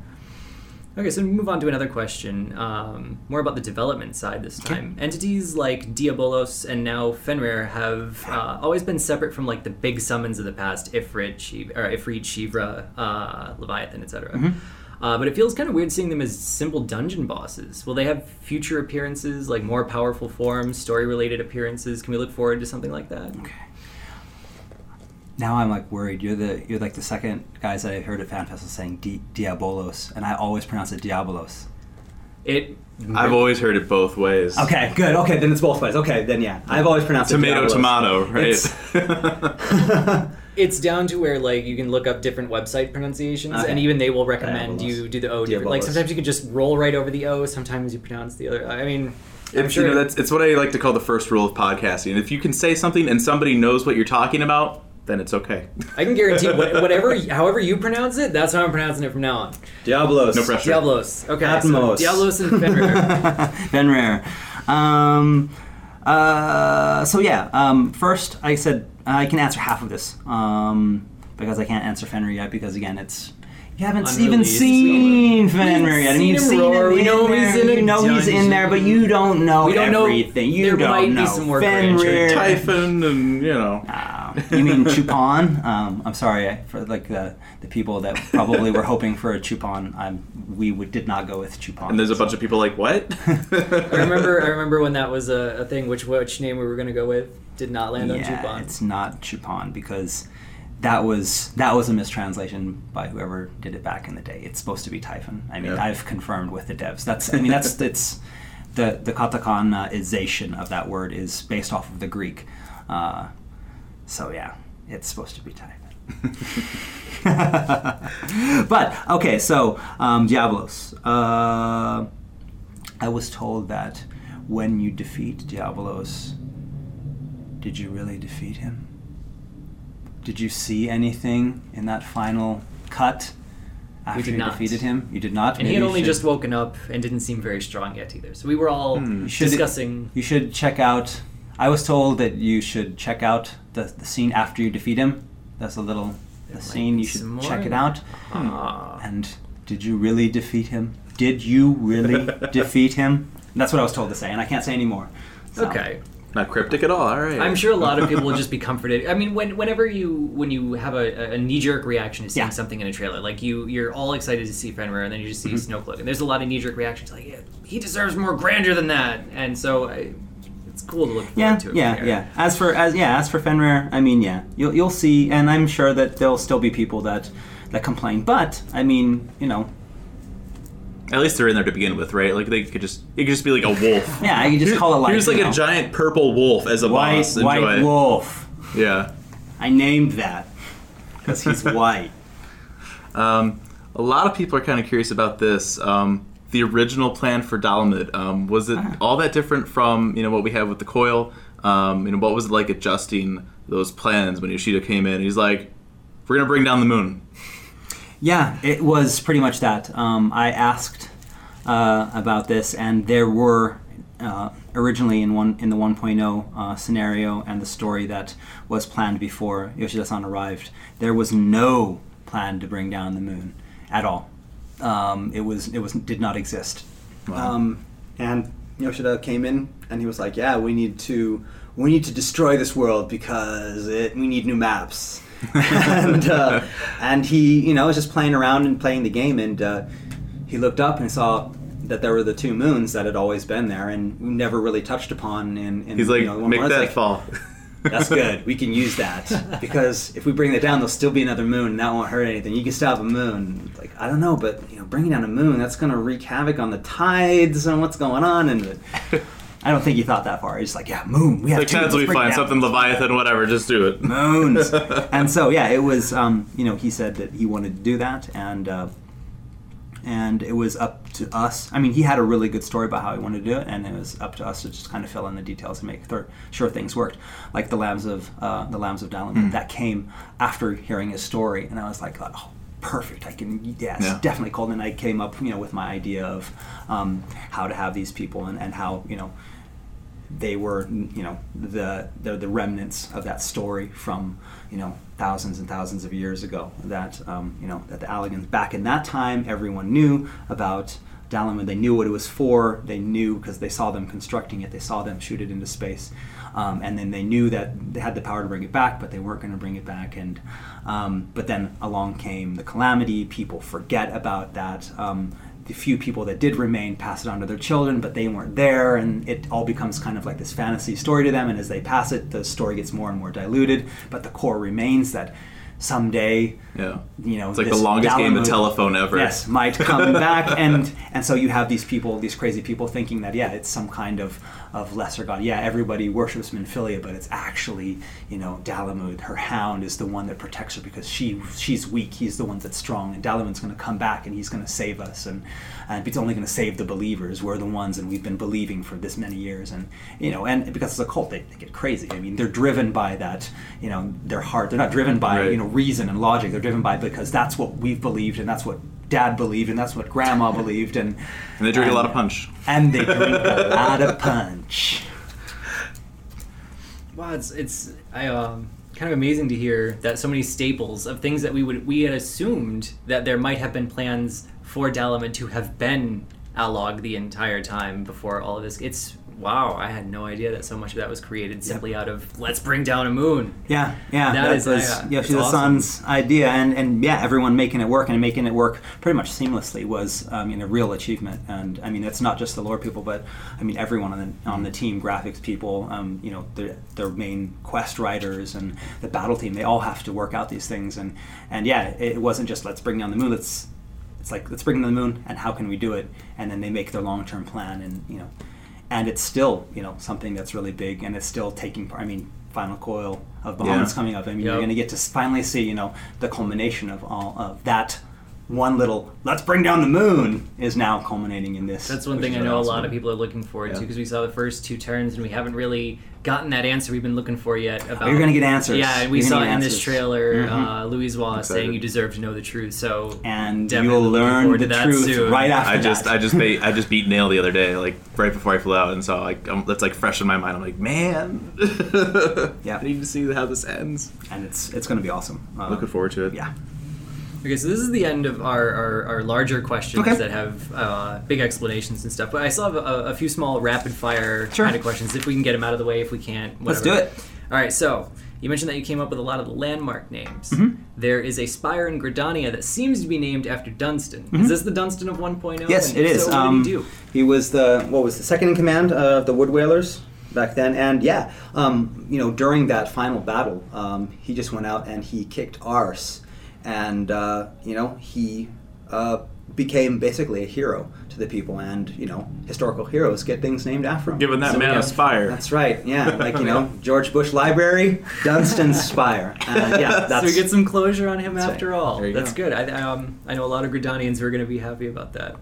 Okay, so move on to another question, um, more about the development side this time. Entities like Diabolos and now Fenrir have uh, always been separate from like the big summons of the past, Ifrit, Shiv- or Ifrit, Shivra, uh, Leviathan, etc. Mm-hmm. Uh, but it feels kind of weird seeing them as simple dungeon bosses. Will they have future appearances, like more powerful forms, story-related appearances? Can we look forward to something like that? Okay. Now I'm like worried. You're the you're like the second guys that I heard at FanFest Festival saying Di- Diabolos, and I always pronounce it Diabolos. It. Mm-hmm. I've always heard it both ways. Okay, good. Okay, then it's both ways. Okay, then yeah, I've always pronounced Tomato, it tomato, tomato, right? It's- It's down to where like you can look up different website pronunciations, Okay. and even they will recommend Diabolos. you do the O. Different. Like sometimes you can just roll right over the O. Sometimes you pronounce the other. I mean, I'm It's, sure you know, that's it's what I like to call the first rule of podcasting. If you can say something and somebody knows what you're talking about, then it's okay. I can guarantee whatever, however you pronounce it, that's how I'm pronouncing it from now on. Diablos. No pressure. Diablos. Okay. Atmos. So Diablos and Fenrir. Fenrir. Um, uh, so yeah, um, first I said I can answer half of this um, because I can't answer Fenrir yet because again it's you haven't even seen Fenrir yet. I mean, seen you've him seen roar. him We know in he's in a You know he's in there, but you don't know We don't know- everything. You there don't might be some more Fenrir. Typhon and you know. You mean Chupon? Um, I'm sorry for like the the people that probably were hoping for a Chupon. I'm, we would, did not go with Chupon. And there's a bunch of people like, what? I remember. I remember when that was a, a thing. Which which name we were going to go with did not land on yeah, Chupon. it's not Chupon because that was that was a mistranslation by whoever did it back in the day. It's supposed to be Typhon. I mean, Yeah. I've confirmed with the devs. That's I mean that's it's the the katakaization of that word is based off of the Greek. Uh, so yeah, it's supposed to be tight. but okay, so um, Diablos. Uh, I was told that when you defeat Diablos, did you really defeat him? Did you see anything in that final cut after did you not. defeated him? You did not. and he had only should- just woken up and didn't seem very strong yet either. So we were all Hmm. You should- discussing. You should check out. I was told that you should check out the, the scene after you defeat him. That's a little the might scene. You should check it out. Ah. And did you really defeat him? Did you really defeat him? That's what I was told to say, and I can't say any more. So- Okay. Not cryptic at all. All right. I'm sure a lot of people will just be comforted. I mean, when whenever you when you have a, a knee jerk reaction to seeing Yeah. something in a trailer, like you you're all excited to see Fenrir, and then you just see Mm-hmm. Snowcloak, and there's a lot of knee jerk reactions like, yeah, he deserves more grandeur than that, and so I, it's cool to look forward Yeah, to. it yeah, yeah. As for as yeah, as for Fenrir, I mean, yeah, you'll you'll see, and I'm sure that there'll still be people that that complain. But I mean, you know, At least they're in there to begin with, right? Like they could just it could just be like a wolf. yeah, you just call it like Here's like you a giant purple wolf as a white boss. Enjoy white it. wolf. Yeah. I named that because he's white. Um, a lot of people are kind of curious about this. Um, the original plan for Dalamud um, was it Ah. all that different from you know what we have with the coil? Um, you know what was it like adjusting those plans when Yoshida came in? He's like, "We're gonna bring down the moon." Yeah, it was pretty much that. Um, I asked uh, about this, and there were uh, originally in one in the 1.0 uh, scenario and the story that was planned before Yoshida-san arrived. There was no plan to bring down the moon at all. Um, it was it was did not exist. Um, and Yoshida came in and he was like, "Yeah, we need to we need to destroy this world because it, we need new maps." and uh, and he you know was just playing around and playing the game and uh, he looked up and saw that there were the two moons that had always been there and never really touched upon in, in He's like, you know, make that like, fall. That's good. We can use that because if we bring that down, there'll still be another moon, and that won't hurt anything. You can still have a moon. Like I don't know, but you know, bringing down a moon that's going to wreak havoc on the tides and what's going on. And I don't think he thought that far. He's like, yeah, moon. We have Like two. tides will let's be fine. Something Leviathan, whatever. Just do it. moons. and so yeah, it was. Um, you know, he said that he wanted to do that, and uh, and it was up to us. I mean, he had a really good story about how he wanted to do it, and it was up to us to just kind of fill in the details and make th- sure things worked. Like the lambs of uh, the lambs of Dalamud, that came after hearing his story, and I was like, oh. Perfect. I can. Yes, Yeah. definitely. Cold. And I came up, you know, with my idea of um, how to have these people and, and how, you know, they were you know the the, remnants of that story from you know thousands and thousands of years ago that um, you know that the Allagans back in that time everyone knew about Dalamud they knew what it was for. They knew because they saw them constructing it. They saw them shoot it into space. Um, and then they knew that they had the power to bring it back but they weren't going to bring it back. And um, but then along came the calamity. People forget about that. Um, the few people that did remain pass it on to their children, but they weren't there, and it all becomes kind of like this fantasy story to them. And as they pass it, the story gets more and more diluted, but the core remains that someday, Yeah. you know, It's like the longest game of telephone ever. Yes, might come back, and and so you have these people, these crazy people, thinking that yeah, it's some kind of of lesser god. Yeah, everybody worships Menphina, but it's actually you know Dalamud, her hound, is the one that protects her because she she's weak. He's the one that's strong, and Dalamud's going to come back and he's going to save us, and and it's only going to save the believers. We're the ones, and we've been believing for this many years, and you know, and because it's a cult, they, they get crazy. I mean, they're driven by that, you know, their heart. They're not driven by Right. you know reason and logic. They're driven by because that's what we've believed, and that's what Dad believed, and that's what Grandma believed, and And they drink a lot of punch. and they drink a lot of punch. Wow, it's it's I um kind of amazing to hear that so many staples of things that we would we had assumed that there might have been plans for Dalamud to have been Allag the entire time before all of this. It's wow, I had no idea that so much of that was created simply out of let's bring down a moon. Yeah, yeah, That that, is- was yeah, Yoshida it's San's idea, and and yeah, everyone making it work and making it work pretty much seamlessly was, I mean, a real achievement. And I mean, it's not just the lore people, but I mean, everyone on the on the team, graphics people, um, you know, their their main quest writers and the battle team, they all have to work out these things. And and yeah, it, it wasn't just let's bring down the moon. Let's it's like let's bring down the moon, and how can we do it? And then they make their long term plan, and you know, and it's still you know something that's really big, and it's still taking part. I mean, final coil of Bahamut's Yeah. coming up. I mean, Yep. you're going to get to finally see you know the culmination of all of that. One little let's bring down the moon is now culminating in this. That's one thing I really know a lot of people are looking forward to because we saw the first two turns and we haven't really gotten that answer we've been looking for yet. About you're gonna get answers. Yeah, and we saw gonna in this answers. trailer Mhm. uh, Louisoix saying you deserve to know the truth. So and definitely you'll learn the that truth soon. right after I just that. I just beat I just beat Nael the other day, like right before I flew out, and so like um, that's like fresh in my mind. I'm like, man, Yeah. I need to see how this ends. and it's it's going to be awesome. Uh, Looking forward to it. Yeah. Okay, so this is the end of our, our, our larger questions Okay. that have uh, big explanations and stuff. But I still have a, a few small rapid fire Sure. kind of questions. If we can get them out of the way, if we can't, Let's do it. All right, so you mentioned that you came up with a lot of the landmark names. Mm-hmm. There is a spire in Gridania that seems to be named after Dunstan. Is this the Dunstan of 1.0? Mm-hmm. Yes, And it is. So what Um, did he do? he was the what was the second in command of the Wood Wailers back then, and yeah, um, you know, during that final battle, um, he just went out and he kicked arse, and uh, you know he uh, became basically a hero to the people, and you know, historical heroes get things named after him. Giving that So we man a have- spire. That's right. Yeah, like you know, George Bush Library, Dunstan's Spire. Uh, yeah, that's so we get some closure on him after right. all. That's go. good. I, I, um, I know a lot of Gridanians who are going to be happy about that.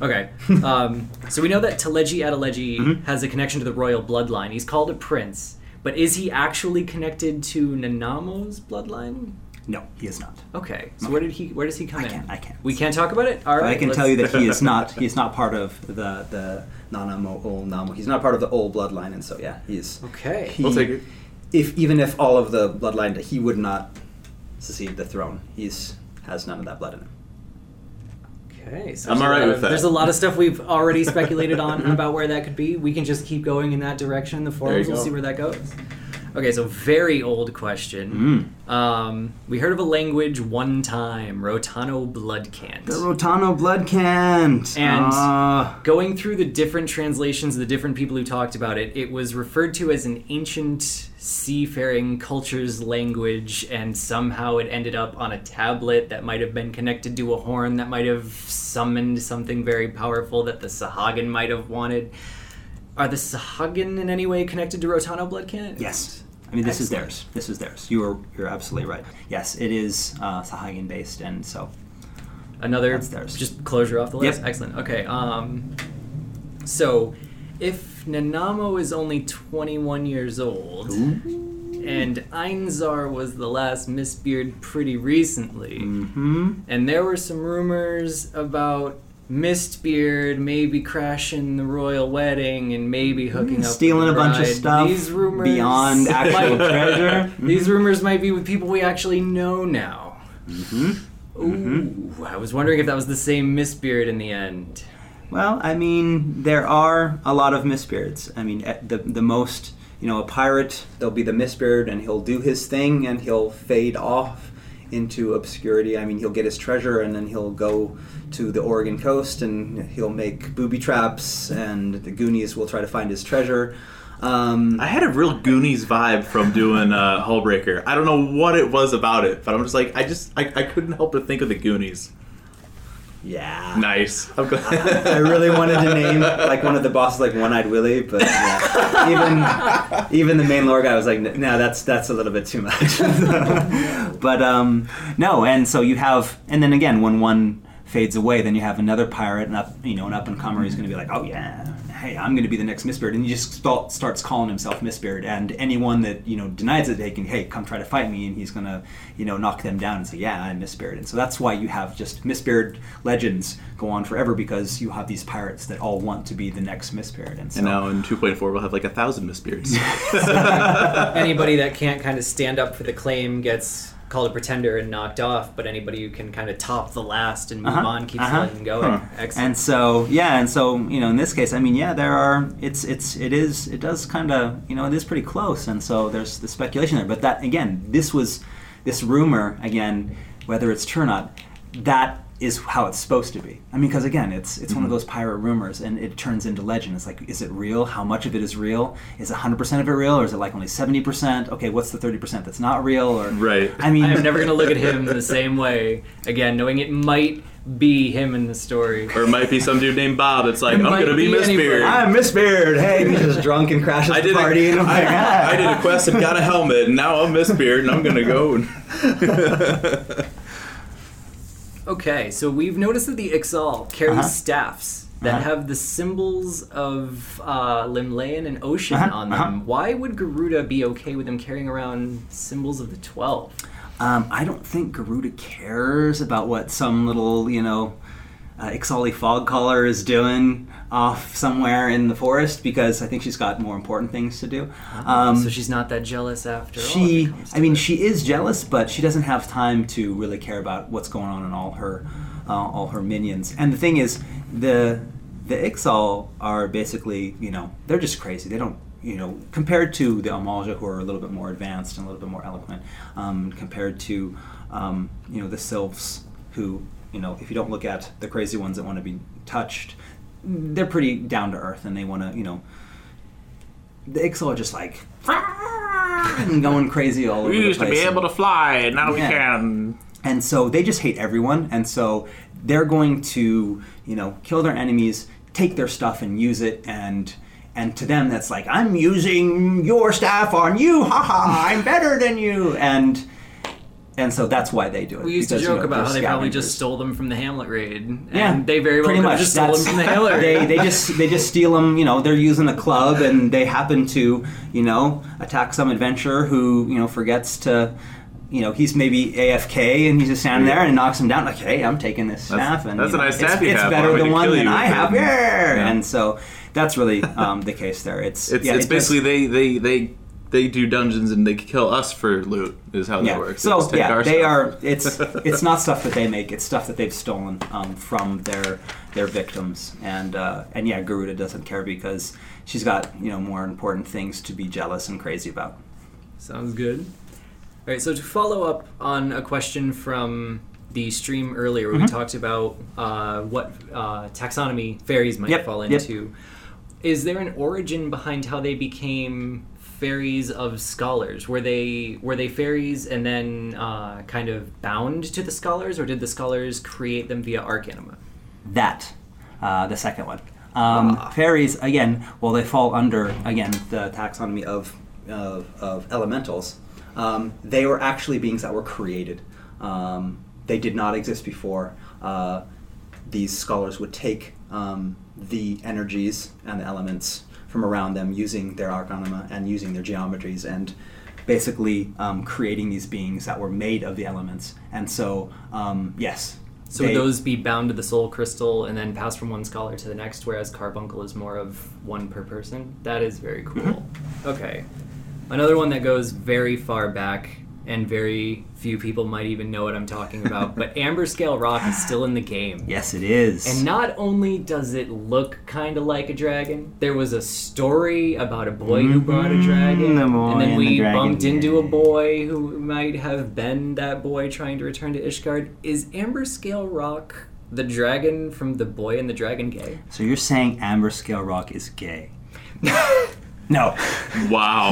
Okay, um, so we know that Teledji Adeledji Mm-hmm. has a connection to the royal bloodline. He's called a prince, but is he actually connected to Nanamo's bloodline? No, he is not. Okay, so where did he? Where does he come I in? can't- I can't. We can't talk about it. All But right. I can let's- tell you that he is not. He is not part of. the the Nanamo Ul Namo. He's not part of the old bloodline, and so yeah, he's Okay. he, We'll take it. If even if all of the bloodline, he would not succeed the throne. He's has none of that blood in him. Okay, so I'm alright lot with that. There's a lot of stuff we've already speculated on about where that could be. We can just keep going in that direction the forums. We'll go. see where that goes. Okay, so very old question. Um, we heard of a language one time, Rhotano Blood Cant. The Rhotano blood cant. And- Ah. Going through the different translations, the different people who talked about it, it was referred to as an ancient seafaring culture's language, and somehow it ended up on a tablet that might have been connected to a horn that might have summoned something very powerful that the Sahagin might have wanted. Are the Sahagin in any way connected to Rhotano Blood Cant? Yes. I mean, this is theirs. This is theirs. You are you're absolutely right. Yes, it is uh, Sahagin based, and so Another just closure off the list. Yep. Excellent. Okay. Um, so if Nanamo is only 21 years old, and Einzar was the last Mistbeard pretty recently, hmm and there were some rumors about Mistbeard maybe crashing the royal wedding and maybe mm, hooking up, stealing a bunch of stuff These rumors beyond actual treasure. Mm-hmm. These rumors might be with people we actually know now. Mm-hmm. Ooh, mm-hmm. I was wondering if that was the same Mistbeard in the end. Well, I mean, there are a lot of Mistbeards. I mean, eh, the the most, you know, a pirate, there'll be the Mistbeard, and he'll do his thing, and he'll fade off into obscurity. I mean, he'll get his treasure, and then he'll go to the Oregon coast, and he'll make booby traps, and the Goonies will try to find his treasure. Um, I had a real Goonies vibe from doing uh, Hullbreaker. I don't know what it was about it, but I'm just like, I just, I, I couldn't help but think of the Goonies. yeah. Nice. I'm glad. I really wanted to name like one of the bosses like One Eyed Willie, but yeah. even even the main lore guy was like, no, that's that's a little bit too much. but um, no, and so you have, and then again, when one fades away, then you have another pirate, and up, you know, an up and comer who's going to be like, oh yeah, hey, I'm going to be the next Mistbeard, and he just start, starts calling himself Mistbeard, and anyone that you know denies it, they can, hey, come try to fight me, and he's going to, you know, knock them down and say, yeah, I'm Mistbeard, and so that's why you have just Mistbeard legends go on forever because you have these pirates that all want to be the next Mistbeard, and so. and now in 2.4, we'll have like a thousand Mistbeards. Anybody that can't kind of stand up for the claim gets called a pretender and knocked off, but anybody who can kind of top the last and move Uh-huh, on keeps uh-huh. letting going. Huh. Excellent. And so yeah, and so you know, in this case, I mean, yeah, there are. It's it's it is it does kind of you know it is pretty close, and so there's the speculation there. But that again, this was this rumor again, whether it's true or not, that is how it's supposed to be. I mean, because again, it's it's one of mm-hmm. those pirate rumors, and it turns into legend. It's like, is it real? How much of it is real? Is 100 percent of it real, or is it like only 70 percent? Okay, what's the 30 percent that's not real? Or Right. I mean, I'm never going to look at him the same way again, knowing it might be him in the story. or it might be some dude named Bob that's like, It I'm going to be be anybody. Mistbeard. I'm Mistbeard. Hey, he's just drunk and crashes I the did, party. and a, I'm like, I, ah. I did a quest and got a helmet, and now I'm Mistbeard, and I'm going to go. Okay, so we've noticed that the Ixal carry Uh-huh. staffs that Uh-huh. have the symbols of uh, Llymlaen and Oschon Uh-huh, on them. uh-huh. Why would Garuda be okay with them carrying around symbols of the Twelve? Um, I don't think Garuda cares about what some little, you know, uh, Ixali fog caller is doing off somewhere in the forest because I think she's got more important things to do. Um, so she's not that jealous after all. she, it I mean, it. she is jealous, but she doesn't have time to really care about what's going on in all her, uh, all her minions. And the thing is, the the Ixal are basically, you know, they're just crazy. They don't, you know, compared to the Amalj'aa, who are a little bit more advanced and a little bit more eloquent, um, compared to, um, you know, the Sylphs, who, you know, if you don't look at the crazy ones that want to be touched, they're pretty down to earth, and they want to, you know, the Ixal are just like and going crazy all over we the used to place. be able to fly, and now we Yeah. can. And so they just hate everyone, and so they're going to, you know, kill their enemies, take their stuff and use it, and and to them that's like I'm using your staff on you, haha, I'm better than you, and and so that's why they do it. We used because, to you joke know, about how they're probably just stole them from the Hamlet raid. And Yeah, they very well pretty could much. have just stole them from the Hamlet they raid. they just they just steal them. You know, they're using a club, and they happen to you know attack some adventurer who you know forgets to you know, he's maybe AFK and he's just standing there and knocks him down. Like, hey, I'm taking this That's- staff, and that's you a know, nice staff it's, you it's have. better Why than he one kill that I have. it? Yeah. Yeah. And so that's really um, the case there. It's It's, yeah, it's it just- basically they, they they they do dungeons and they kill us for loot. Is how that works. They So just take yeah, our they stuff. are. It's it's not stuff that they make. It's stuff that they've stolen um, from their their victims. And uh, and yeah, Garuda doesn't care because she's got you know more important things to be jealous and crazy about. Sounds good. All right, so to follow up on a question from the stream earlier, where we talked about uh, what uh, taxonomy fairies might Yep, fall yep. into, is there an origin behind how they became fairies of scholars? Were they were they fairies and then uh, kind of bound to the scholars, or did the scholars create them via arcanima? That, uh, the second one. Um, Ah. Fairies, again, well, they fall under, again, the taxonomy of, of, of elementals. Um, they were actually beings that were created. Um, they did not exist before. Uh, these scholars would take um, the energies and the elements from around them using their arcanima and using their geometries and basically um, creating these beings that were made of the elements. And so, um, yes. So they- would those be bound to the soul crystal and then pass from one scholar to the next, whereas carbuncle is more of one per person? That is very cool. Mm-hmm. Okay. Another one that goes very far back, and very few people might even know what I'm talking about, but Amber Scale Rock is still in the game. Yes, it is. And not only does it look kind of like a dragon, there was a story about a boy who mm-hmm. brought a dragon, the and then and we the bumped into a boy who might have been that boy trying to return to Ishgard. Is Amber Scale Rock the dragon from the Boy and the Dragon gay? So you're saying Amber Scale Rock is gay? no. wow.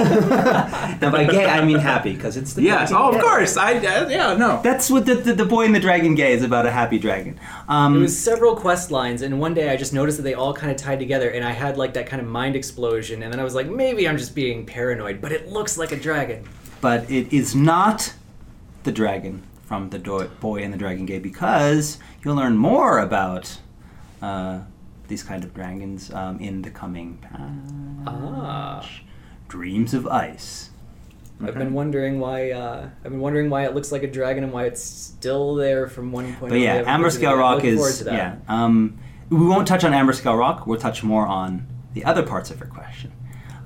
Now by gay I mean happy because it's the yes. dragon Oh, of course. I uh, yeah no. That's what the, the, the boy and the dragon gay is about a happy dragon. Um, It was several quest lines, and one day I just noticed that they all kind of tied together, and I had like that kind of mind explosion, and then I was like, maybe I'm just being paranoid, but it looks like a dragon. but it is not the dragon from the do- boy and the dragon gay because you'll learn more about uh, these kind of dragons um, in the coming patch. Ah. Dreams of Ice. I've been wondering why. Uh, I've been wondering why it looks like a dragon and why it's still there from one point. But yeah, Amber Scale Rock is yeah. Um, we won't touch on Amber Scale Rock. We'll touch more on the other parts of your question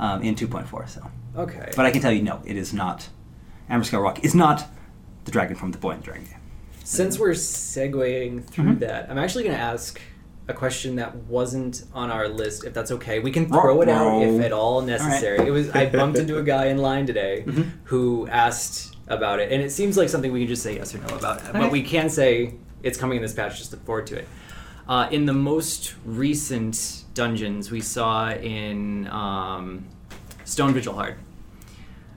um, in 2.4. So, Okay. but I can tell you, no, it is not. Amber Scale Rock is not the dragon from the Boy and the Dragon Game. Since we're segueing through Mhm. that, I'm actually going to ask a question that wasn't on our list, if that's okay. We can Ruh, throw it out if at all necessary. It was I bumped into a guy in line today Mhm. who asked about it, and it seems like something we can just say yes or no about. Okay. But we can say it's coming in this patch. Just look forward to it. Uh, in the most recent dungeons we saw in um, Stone Vigil Hard,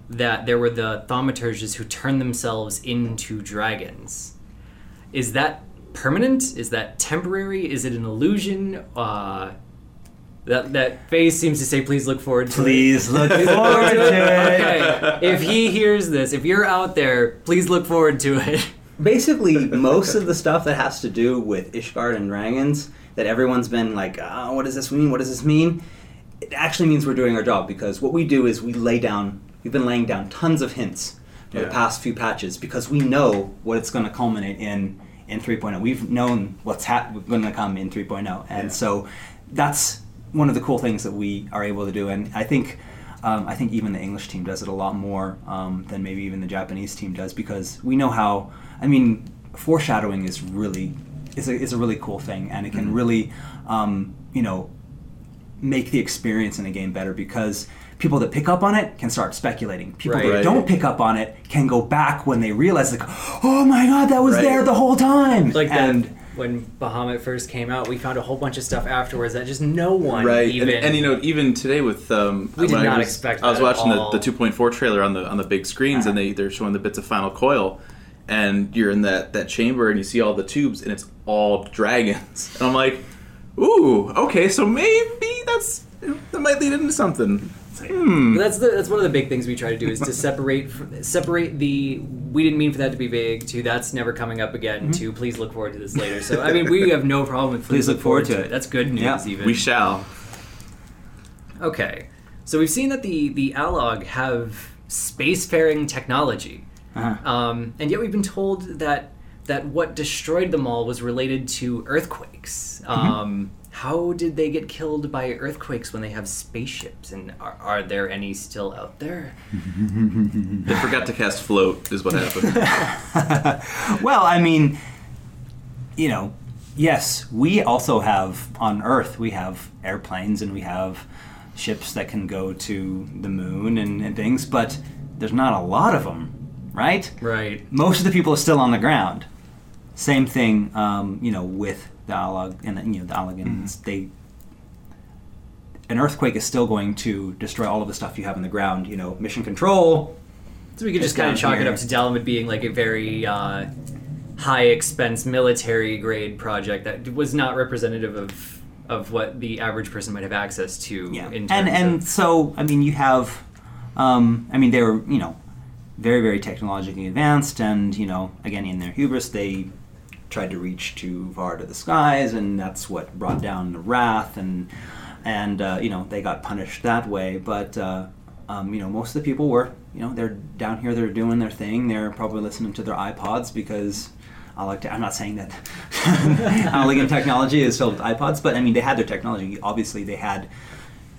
that there were the thaumaturges who turned themselves into dragons. Is that permanent? Is that temporary? Is it an illusion? Uh, that that face seems to say, "Please look forward to Please it." look forward to it. Okay, if he hears this, if you're out there, please look forward to it. Basically, most of the stuff that has to do with Ishgard and dragons that everyone's been like, oh, what does this mean? What does this mean? It actually means we're doing our job because what we do is we lay down, we've been laying down tons of hints for the past few patches because we know what it's going to culminate in in 3.0. We've known what's hap- going to come in 3.0, and Yeah. so that's one of the cool things that we are able to do. And I think um, I think even the English team does it a lot more um, than maybe even the Japanese team does because we know how. I mean, foreshadowing is really is a, is a really cool thing, and it can really um, you know make the experience in a game better because people that pick up on it can start speculating. People Right. that Right. don't pick up on it can go back when they realize like, oh my god, that was Right. there the whole time. Like and that when Bahamut first came out, we found a whole bunch of stuff afterwards that just no one right even. and, and you know even today with um We did when I not was- expect i was at watching the, all. the 2.4 trailer on the on the big screens and they they're showing the bits of final coil and you're in that that chamber and you see all the tubes and it's all dragons and i'm like ooh okay so maybe that's that might lead into something hmm. That's the that's one of the big things we try to do is to separate fr- separate the we didn't mean for that to be vague to that's never coming up again Mm-hmm. to please look forward to this later. So I mean we have no problem with please, look forward, to it. That's good news Yeah. even. we shall Okay, so we've seen that the the Allag have spacefaring technology. Uh-huh. Um, and yet we've been told that that what destroyed them all was related to earthquakes. Mm-hmm. Um, how did they get killed by earthquakes when they have spaceships? And are, are there any still out there? They forgot to cast float, is what happened. well, I mean, you know, yes, we also have on Earth we have airplanes and we have ships that can go to the moon and, and things, but there's not a lot of them, right? Right. Most of the people are still on the ground. Same thing, um, you know, with the Allag and the, you know the Allagans. They an earthquake is still going to destroy all of the stuff you have in the ground. You know, mission control. So we could just kind of chalk it up to Dalamud being like a very uh, high expense military grade project that was not representative of of what the average person might have access to. Yeah, In terms and and of, so I mean, you have, um, I mean, they were you know, very very technologically advanced, and you know, again in their hubris, they tried to reach too far to the skies, and that's what brought down the wrath, and and uh, you know they got punished that way. But uh, um, you know, most of the people were you know they're down here, they're doing their thing, they're probably listening to their iPods because. I like to, I'm not saying that Allagan technology is filled with iPods, but I mean they had their technology. Obviously, they had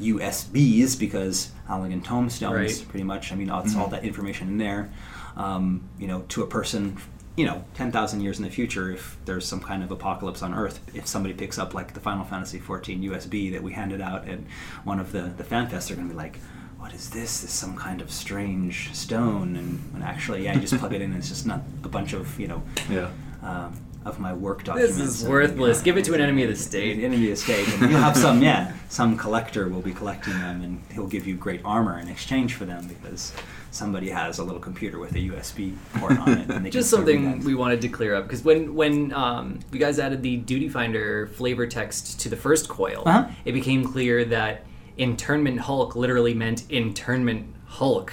USBs because Allagan tombstones, Right. pretty much. I mean, it's all that information in there. Um, you know, to a person, you know, ten thousand years in the future, if there's some kind of apocalypse on Earth, if somebody picks up like the Final Fantasy XIV USB that we handed out at one of the the fan fests, they're gonna be like. What is this? This is some kind of strange stone, and when actually, yeah, you just plug it in. and It's just not a bunch of you know yeah. um, of my work documents. this documents. is and, worthless. yeah, Give it to an enemy of the the state. enemy of the state. And you'll have some, yeah, some collector will be collecting them, and he'll give you great armor in exchange for them because somebody has a little computer with a USB port on it. And they Just something we wanted to clear up because when when um, you guys added the duty finder flavor text to the first coil, Uh-huh. it became clear that internment Hulk literally meant internment Hulk,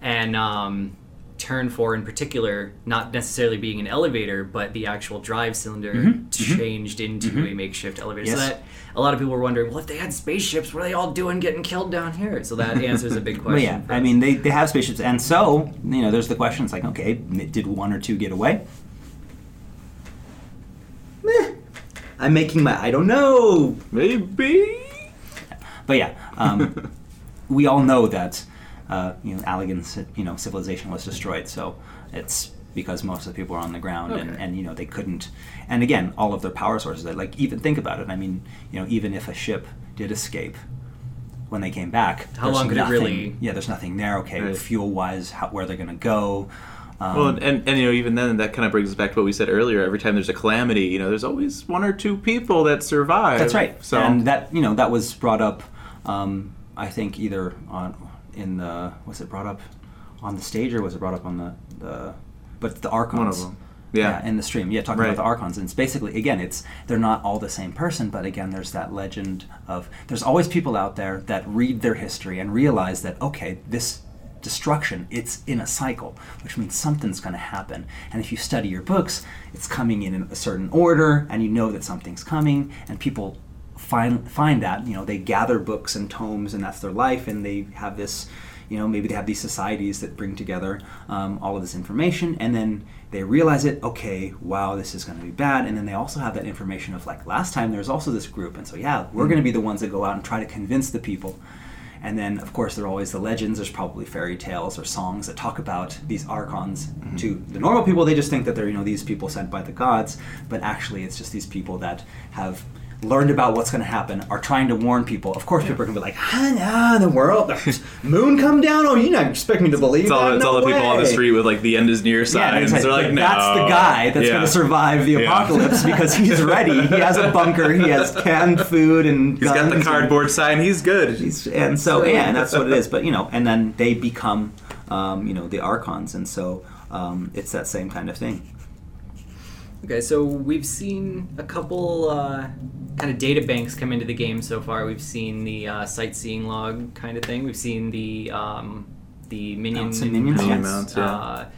and um, turn four in particular, not necessarily being an elevator, but the actual drive cylinder changed into a makeshift elevator. So Mm-hmm. That a lot of people were wondering, well, if they had spaceships, what are they all doing getting killed down here? So that answers a big question. But yeah, I mean, they, they have spaceships, and so you know, there's the question. It's like, okay, did one or two get away? Meh. I'm making my I don't know. Maybe. But yeah, um, we all know that uh, you know Allagan's you know civilization was destroyed. So it's because most of the people are on the ground and, Okay. and you know they couldn't. And again, all of their power sources. That like even think about it. I mean, you know, even if a ship did escape. When they came back, How long could it nothing- really- Yeah, there's nothing there. Okay, Right. fuel wise, how, where they're gonna go. Um, Well, and, and you know, even then, that kind of brings us back to what we said earlier. Every time there's a calamity, you know, there's always one or two people that survive. That's right. So and that you know that was brought up. Um, I think either on in the was it brought up on the stage or was it brought up on the the but the archons. one of them. Yeah. in the stream. Yeah, talking Right. about the archons, and it's basically again, it's they're not all the same person, but again, there's that legend of there's always people out there that read their history and realize that okay, this destruction it's in a cycle which means something's going to happen and if you study your books it's coming in a certain order and you know that something's coming and people find find that you know they gather books and tomes and that's their life and they have this you know maybe they have these societies that bring together um, all of this information and then they realize it okay wow this is going to be bad and then they also have that information of like last time there's also this group and so yeah we're going to be the ones that go out and try to convince the people and then, of course, there are always the legends. There's probably fairy tales or songs that talk about these archons. To the normal people, they just think that they're you know these people sent by the gods, but actually, it's just these people that have learned about what's going to happen, are trying to warn people. Of course, people are going to be like, Ah, no, the world, the moon come down. Oh, you not expect me to believe it's all, that? it's No all the people on the street with like the end is near signs. that's, They're like, no. That's the guy that's Yeah. going to survive the Yeah. apocalypse because he's ready. He has a bunker. He has canned food and He's got the and- cardboard sign. He's good. He's- and so yeah, and that's what it is. But you know, and then they become, um, you know, the archons, and so um, it's that same kind of thing. Okay, so we've seen a couple uh, kind of data banks come into the game so far. We've seen the uh, sightseeing log kind of thing. We've seen the um, the minion Mounts and minions, Minion yes. mounts, yeah. uh,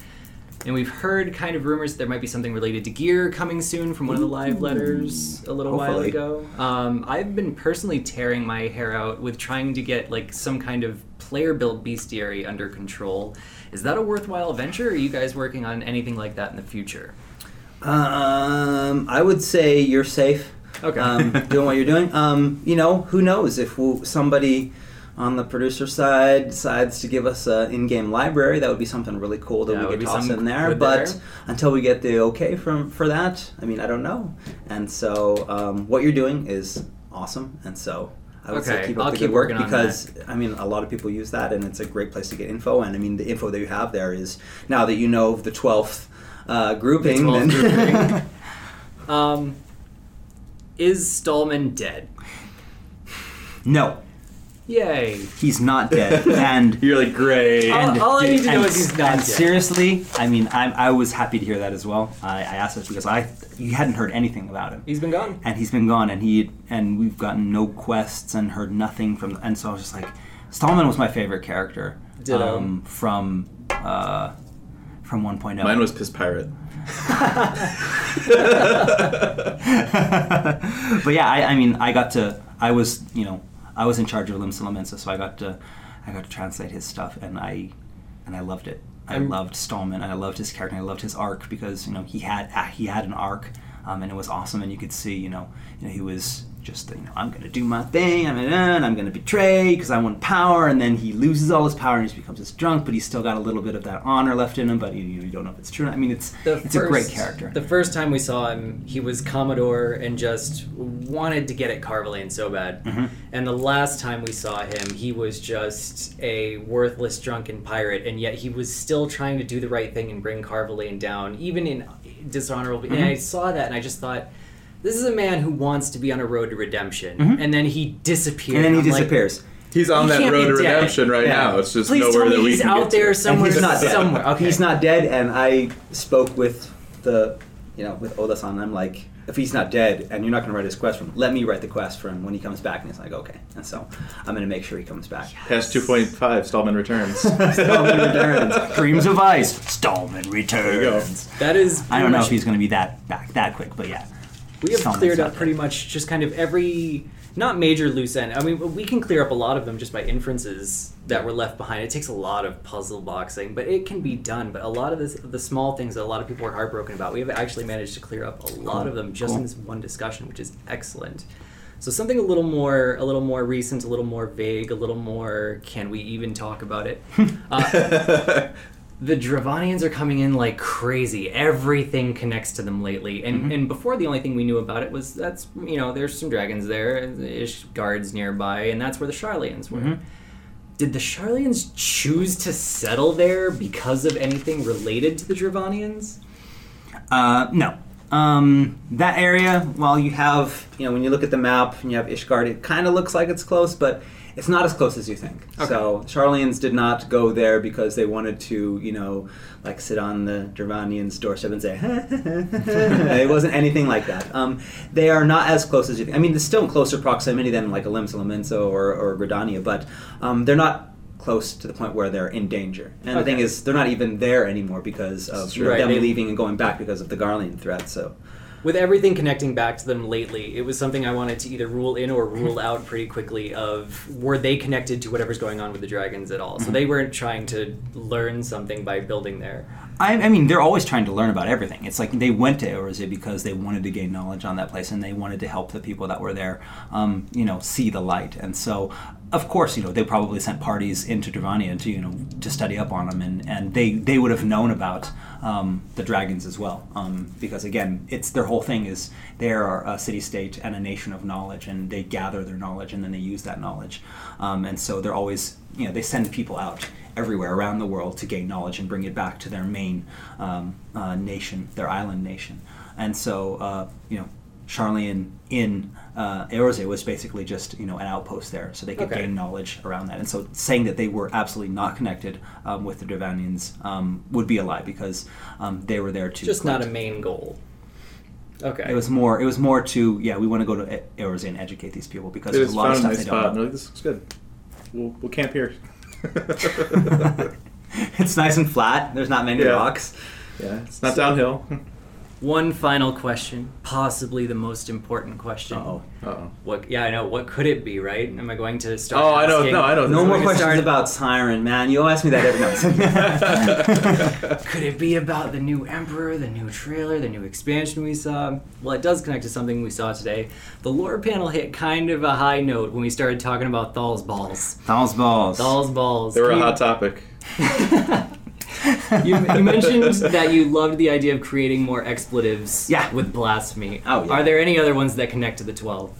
and we've heard kind of rumors that there might be something related to gear coming soon from one of the live letters a little while ago. Um, I've been personally tearing my hair out with trying to get like some kind of player-built bestiary under control. Is that a worthwhile venture? Or are you guys working on anything like that in the future? Um, I would say you're safe. Okay. Um, doing what you're doing. Um, you know, who knows if we'll, somebody on the producer side decides to give us an in-game library, that would be something really cool that Yeah, we could toss in there. But there. until we get the okay from for that, I mean, I don't know. And so, um, what you're doing is awesome. And so. I would Okay, say keep up I'll the good work because I mean a lot of people use that and it's a great place to get info and I mean the info that you have there is now that you know the twelfth uh, grouping, 12th then grouping. Um, is Stallman dead? No, Yay! he's not dead. and You're like great. All- and, all I need to know and- is he's not and dead. seriously, I mean, I, I was happy to hear that as well. I, I asked this because I you hadn't heard anything about him, He's been gone. and he's been gone, and he and we've gotten no quests and heard nothing from. And so I was just like, Stallman was my favorite character. Ditto. Um, from uh, from 1.0. Mine was Piss Pirate. but yeah, I, I mean, I got to, I was, you know, I was in charge of Limsa Lominsa, so I got to, I got to translate his stuff, and I, and I loved it. I I'm- loved Stallman, and I loved his character, and I loved his arc because you know he had, he had an arc, um, and it was awesome, and you could see, you know, you know, he was just, you know, I'm gonna do my thing, I'm gonna, and I'm gonna betray because I want power, and then he loses all his power and he just becomes this drunk, but he's still got a little bit of that honor left in him, but you, you don't know if it's true. I mean, it's, The it's a great character. The first time we saw him, he was Commodore and just wanted to get at Carvallain so bad. Mhm. And the last time we saw him, he was just a worthless drunken pirate, and yet he was still trying to do the right thing and bring Carvallain down, even in dishonorable. And Mhm. I saw that, and I just thought. This is a man who wants to be on a road to redemption, Mhm. and then he disappears. and then he I'm like, disappears. He's on He that road be to dead. redemption right Yeah. now. It's just Please nowhere tell me that we he's can out get to. there And somewhere. he's not dead. somewhere. Okay. He's not dead, and I spoke with the, you know, with Oda-san. and I'm like, if he's not dead, and you're not going to write his quest for him, let me write the quest for him when he comes back. And he's like, okay. And so I'm going to make sure he comes back. Past 2.5, Stallman returns. Stallman returns. Dreams of Ice, Stallman you returns. That is. I don't pretty know if he's going to be that back that quick, but yeah. We have Stallman's cleared up there. pretty much just kind of every not major loose end. I mean, we can clear up a lot of them just by inferences that were left behind. It takes a lot of puzzle boxing, but it can be done. But a lot of this, the small things that a lot of people are heartbroken about, we have actually managed to clear up a lot Cool. of them just in this one discussion, which is excellent. So something a little more, a little more recent, a little more vague, a little more. Can we even talk about it? uh, the Dravanians are coming in like crazy. Everything connects to them lately. And and before the only thing we knew about it was that's you know there's some dragons there, ish guards nearby, and that's where the Sharlayans were. Mhm. Did the Sharlayans choose to settle there because of anything related to the Dravanians? Uh, no. Um, that area, while you have, you know, when you look at the map and you have Ishgard, it kind of looks like it's close, but it's not as close as you think. Okay. So Sharlayans did not go there because they wanted to, you know, like sit on the Dravanians' doorstep and say, it wasn't anything like that. Um, they are not as close as you think. I mean, they're still in closer proximity than like Limsa Lominsa, or, or Gridania, but um, they're not close to the point where they're in danger. And the thing is, they're not even there anymore because of Right, them leaving and going back because of the Garlean threat. So. With everything connecting back to them lately, it was something I wanted to either rule in or rule out pretty quickly. Of were they connected to whatever's going on with the dragons at all? So they weren't trying to learn something by building there. I, I mean, they're always trying to learn about everything. It's like they went to Eorzea because they wanted to gain knowledge on that place and they wanted to help the people that were there, um, you know, see the light. And so, of course, you know, they probably sent parties into Dravania to, you know, to study up on them, and, and they, they would have known about um, the dragons as well. Um, because again, it's their whole thing is they are a city state and a nation of knowledge, and they gather their knowledge and then they use that knowledge. Um, and so they're always, you know, they send people out everywhere around the world to gain knowledge and bring it back to their main um, uh, nation, their island nation. And so, uh, you know, Sharlayan in uh, Eorzea was basically just you know an outpost there, so they could Okay. gain knowledge around that. And so, saying that they were absolutely not connected um, with the Dravanians um, would be a lie because um, they were there to Just not a main goal. Okay. It was more. It was more to yeah. We want to go to E- and educate these people because They there's a lot of found stuff nice they don't they're know. like, this looks good. We'll, we'll camp here. it's nice and flat. There's not many Yeah. rocks. yeah, it's not downhill. One final question, possibly the most important question. Oh, Uh-oh. What? Yeah, I know. What could it be? Right? Am I going to start? Oh, I don't know. No, I don't no more gonna questions start- about Siren, man. You always ask me that every night. Could it be about the new Emperor, the new trailer, the new expansion we saw? Well, it does connect to something we saw today. The lore panel hit kind of a high note when we started talking about Thal's balls. Thal's balls. Thal's balls. They were a Can you- hot topic. You, you mentioned that you loved the idea of creating more expletives Yeah. with blasphemy. Oh, yeah. Are there any other ones that connect to the 12?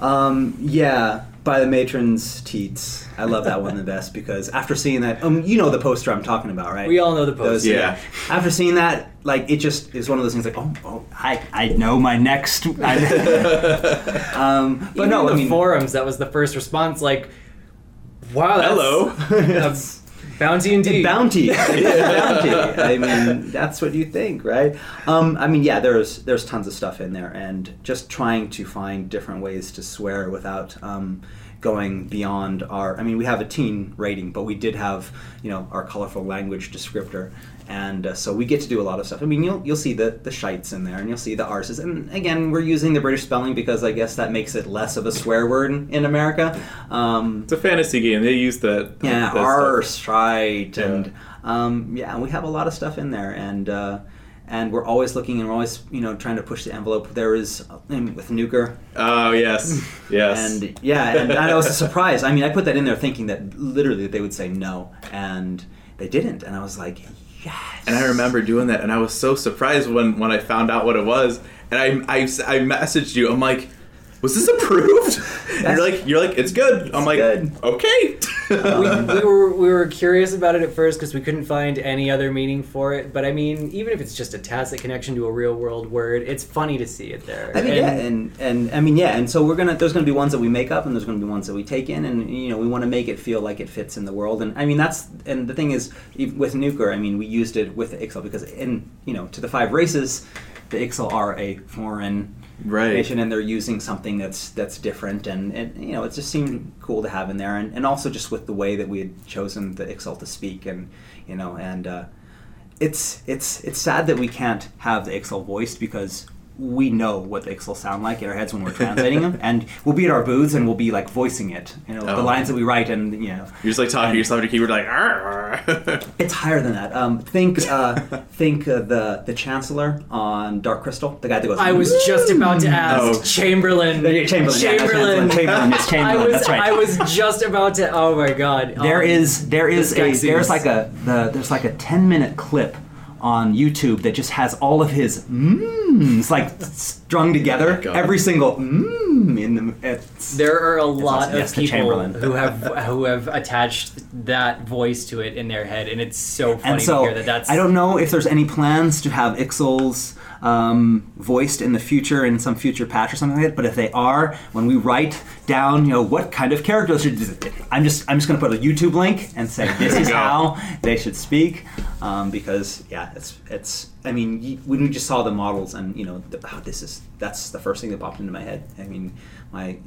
Um, yeah, by the matron's teats. I love that one the best because after seeing that, um, you know the poster I'm talking about, right? We all know the Those- poster. Yeah. After seeing that, like it just is one of those things like, oh, oh. I, I know my next. I, Um, but Even no, in I the mean, forums, that was the first response. Like, wow, that's Hello. That's- bounty indeed. bounty. bounty. I mean, that's what you think, right? Um, I mean, yeah, there's there's tons of stuff in there, and just trying to find different ways to swear without um, going beyond our. I mean, we have a teen rating, but we did have you know our colorful language descriptor. And uh, so we get to do a lot of stuff. I mean, you'll you'll see the the shites in there, and you'll see the arses. And again, we're using the British spelling because I guess that makes it less of a swear word in, in America. Um, It's a fantasy game. They use that. yeah, arse, right, Yeah. and um, yeah, we have a lot of stuff in there, and uh, and we're always looking and we're always you know trying to push the envelope. There is with Nuker, Oh yes, yes. and yeah, and I was surprised. I mean, I put that in there thinking that literally they would say no, and they didn't, and I was like, yes. And I remember doing that, and I was so surprised when, when I found out what it was. And I, I, I messaged you. I'm like, "Was this approved?" And you're like, "You're like, it's good." I'm like, good. "Okay." we, we were we were curious about it at first because we couldn't find any other meaning for it. But I mean, even if it's just a tacit connection to a real world word, it's funny to see it there. I mean, And- yeah, and and I mean, yeah, and so we're gonna. There's gonna be ones that we make up, and there's gonna be ones that we take in, and you know, we want to make it feel like it fits in the world. And I mean, that's and the thing is, with Nuker, I mean, we used it with the Ixal because in you know, to the five races, the Ixal are a foreign Right. and they're using something that's that's different, and, and you know, it just seemed cool to have in there, and, and also just with the way that we had chosen the Ixal to speak, and you know, and. Uh, it's it's it's sad that we can't have the Ixal voiced because we know what the Ixal sound like in our heads when we're translating them, and we'll be at our booths and we'll be like voicing it, you know, the Oh. lines that we write, and you know, You're just like talking to yourself to keyboard, like. It's higher than that. Um, think uh, think uh, the the Chancellor on Dark Crystal, the guy that goes. I was just about to ask Oh. Chamberlain. Yeah, Chamberlain, yeah, Chamberlain. Chamberlain, I Chamberlain. was That's right. I was just about to. Oh my god. There Um, is there is a there's like a the there's like a ten minute clip on YouTube that just has all of his mms like strung oh together. God. every single mmm in the. It's, There are a lot awesome. Of the people who have who have attached that voice to it in their head, and it's so funny and so to hear that. That's I don't know if there's any plans to have Ixals um, voiced in the future in some future patch or something like that. But if they are, when we write down, you know, what kind of characters should I'm just I'm just going to put a YouTube link and say this is how they should speak. um, because yeah, it's it's. I mean, when we just saw the models and you know, the, oh, this is that's the first thing that popped into my head. I mean, my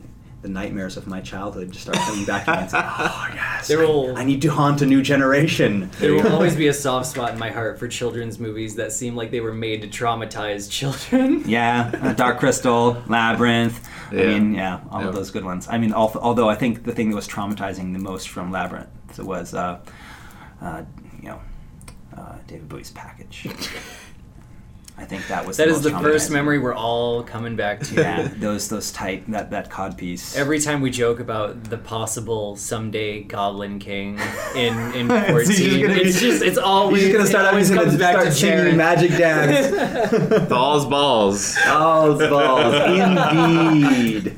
the nightmares of my childhood just start coming back to me. It's like, oh yes, There I- will- I, need to haunt a new generation. There will always be a soft spot in my heart for children's movies that seem like they were made to traumatize children. Yeah, uh, Dark Crystal, Labyrinth. I mean, yeah, all Yeah. of those good ones. I mean, although I think the thing that was traumatizing the most from Labyrinth was, uh, uh, you know, uh, David Bowie's package. I think that was That the is the first memory we're all coming back to. Yeah, those those tight that that cod piece. Every time we joke about the possible someday Goblin King in in fourteen, just gonna be- it's just it's always He's just gonna start out. always He's gonna back start to singing magic dance. balls, balls. balls, balls, indeed.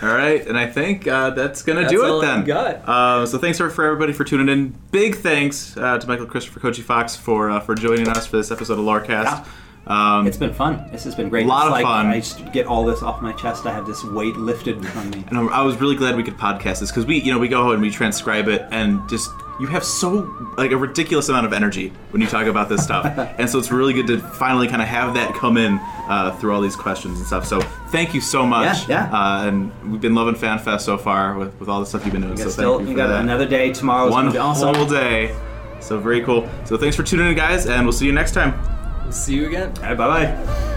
All right, and I think uh, that's gonna That's do all it then. I've got. Uh, so thanks for, for everybody for tuning in. Big thanks uh, to Michael Christopher Koji Fox for uh, for joining us for this episode of Lorecast. Um, It's been fun. This has been great. A lot It's of like, fun. I just get all this off my chest. I have this weight lifted from me. and I was really glad we could podcast this because we, you know, we go home and we transcribe it, and just you have so like a ridiculous amount of energy when you talk about this stuff, and so it's really good to finally kind of have that come in uh, through all these questions and stuff. So thank you so much. Yeah, yeah. Uh, and we've been loving FanFest so far with, with all the stuff you've been doing. You so still, thank you you got that. another day tomorrow. one be awesome. whole day. So very cool. So thanks for tuning in, guys, and we'll see you next time. See you again. All right, bye bye.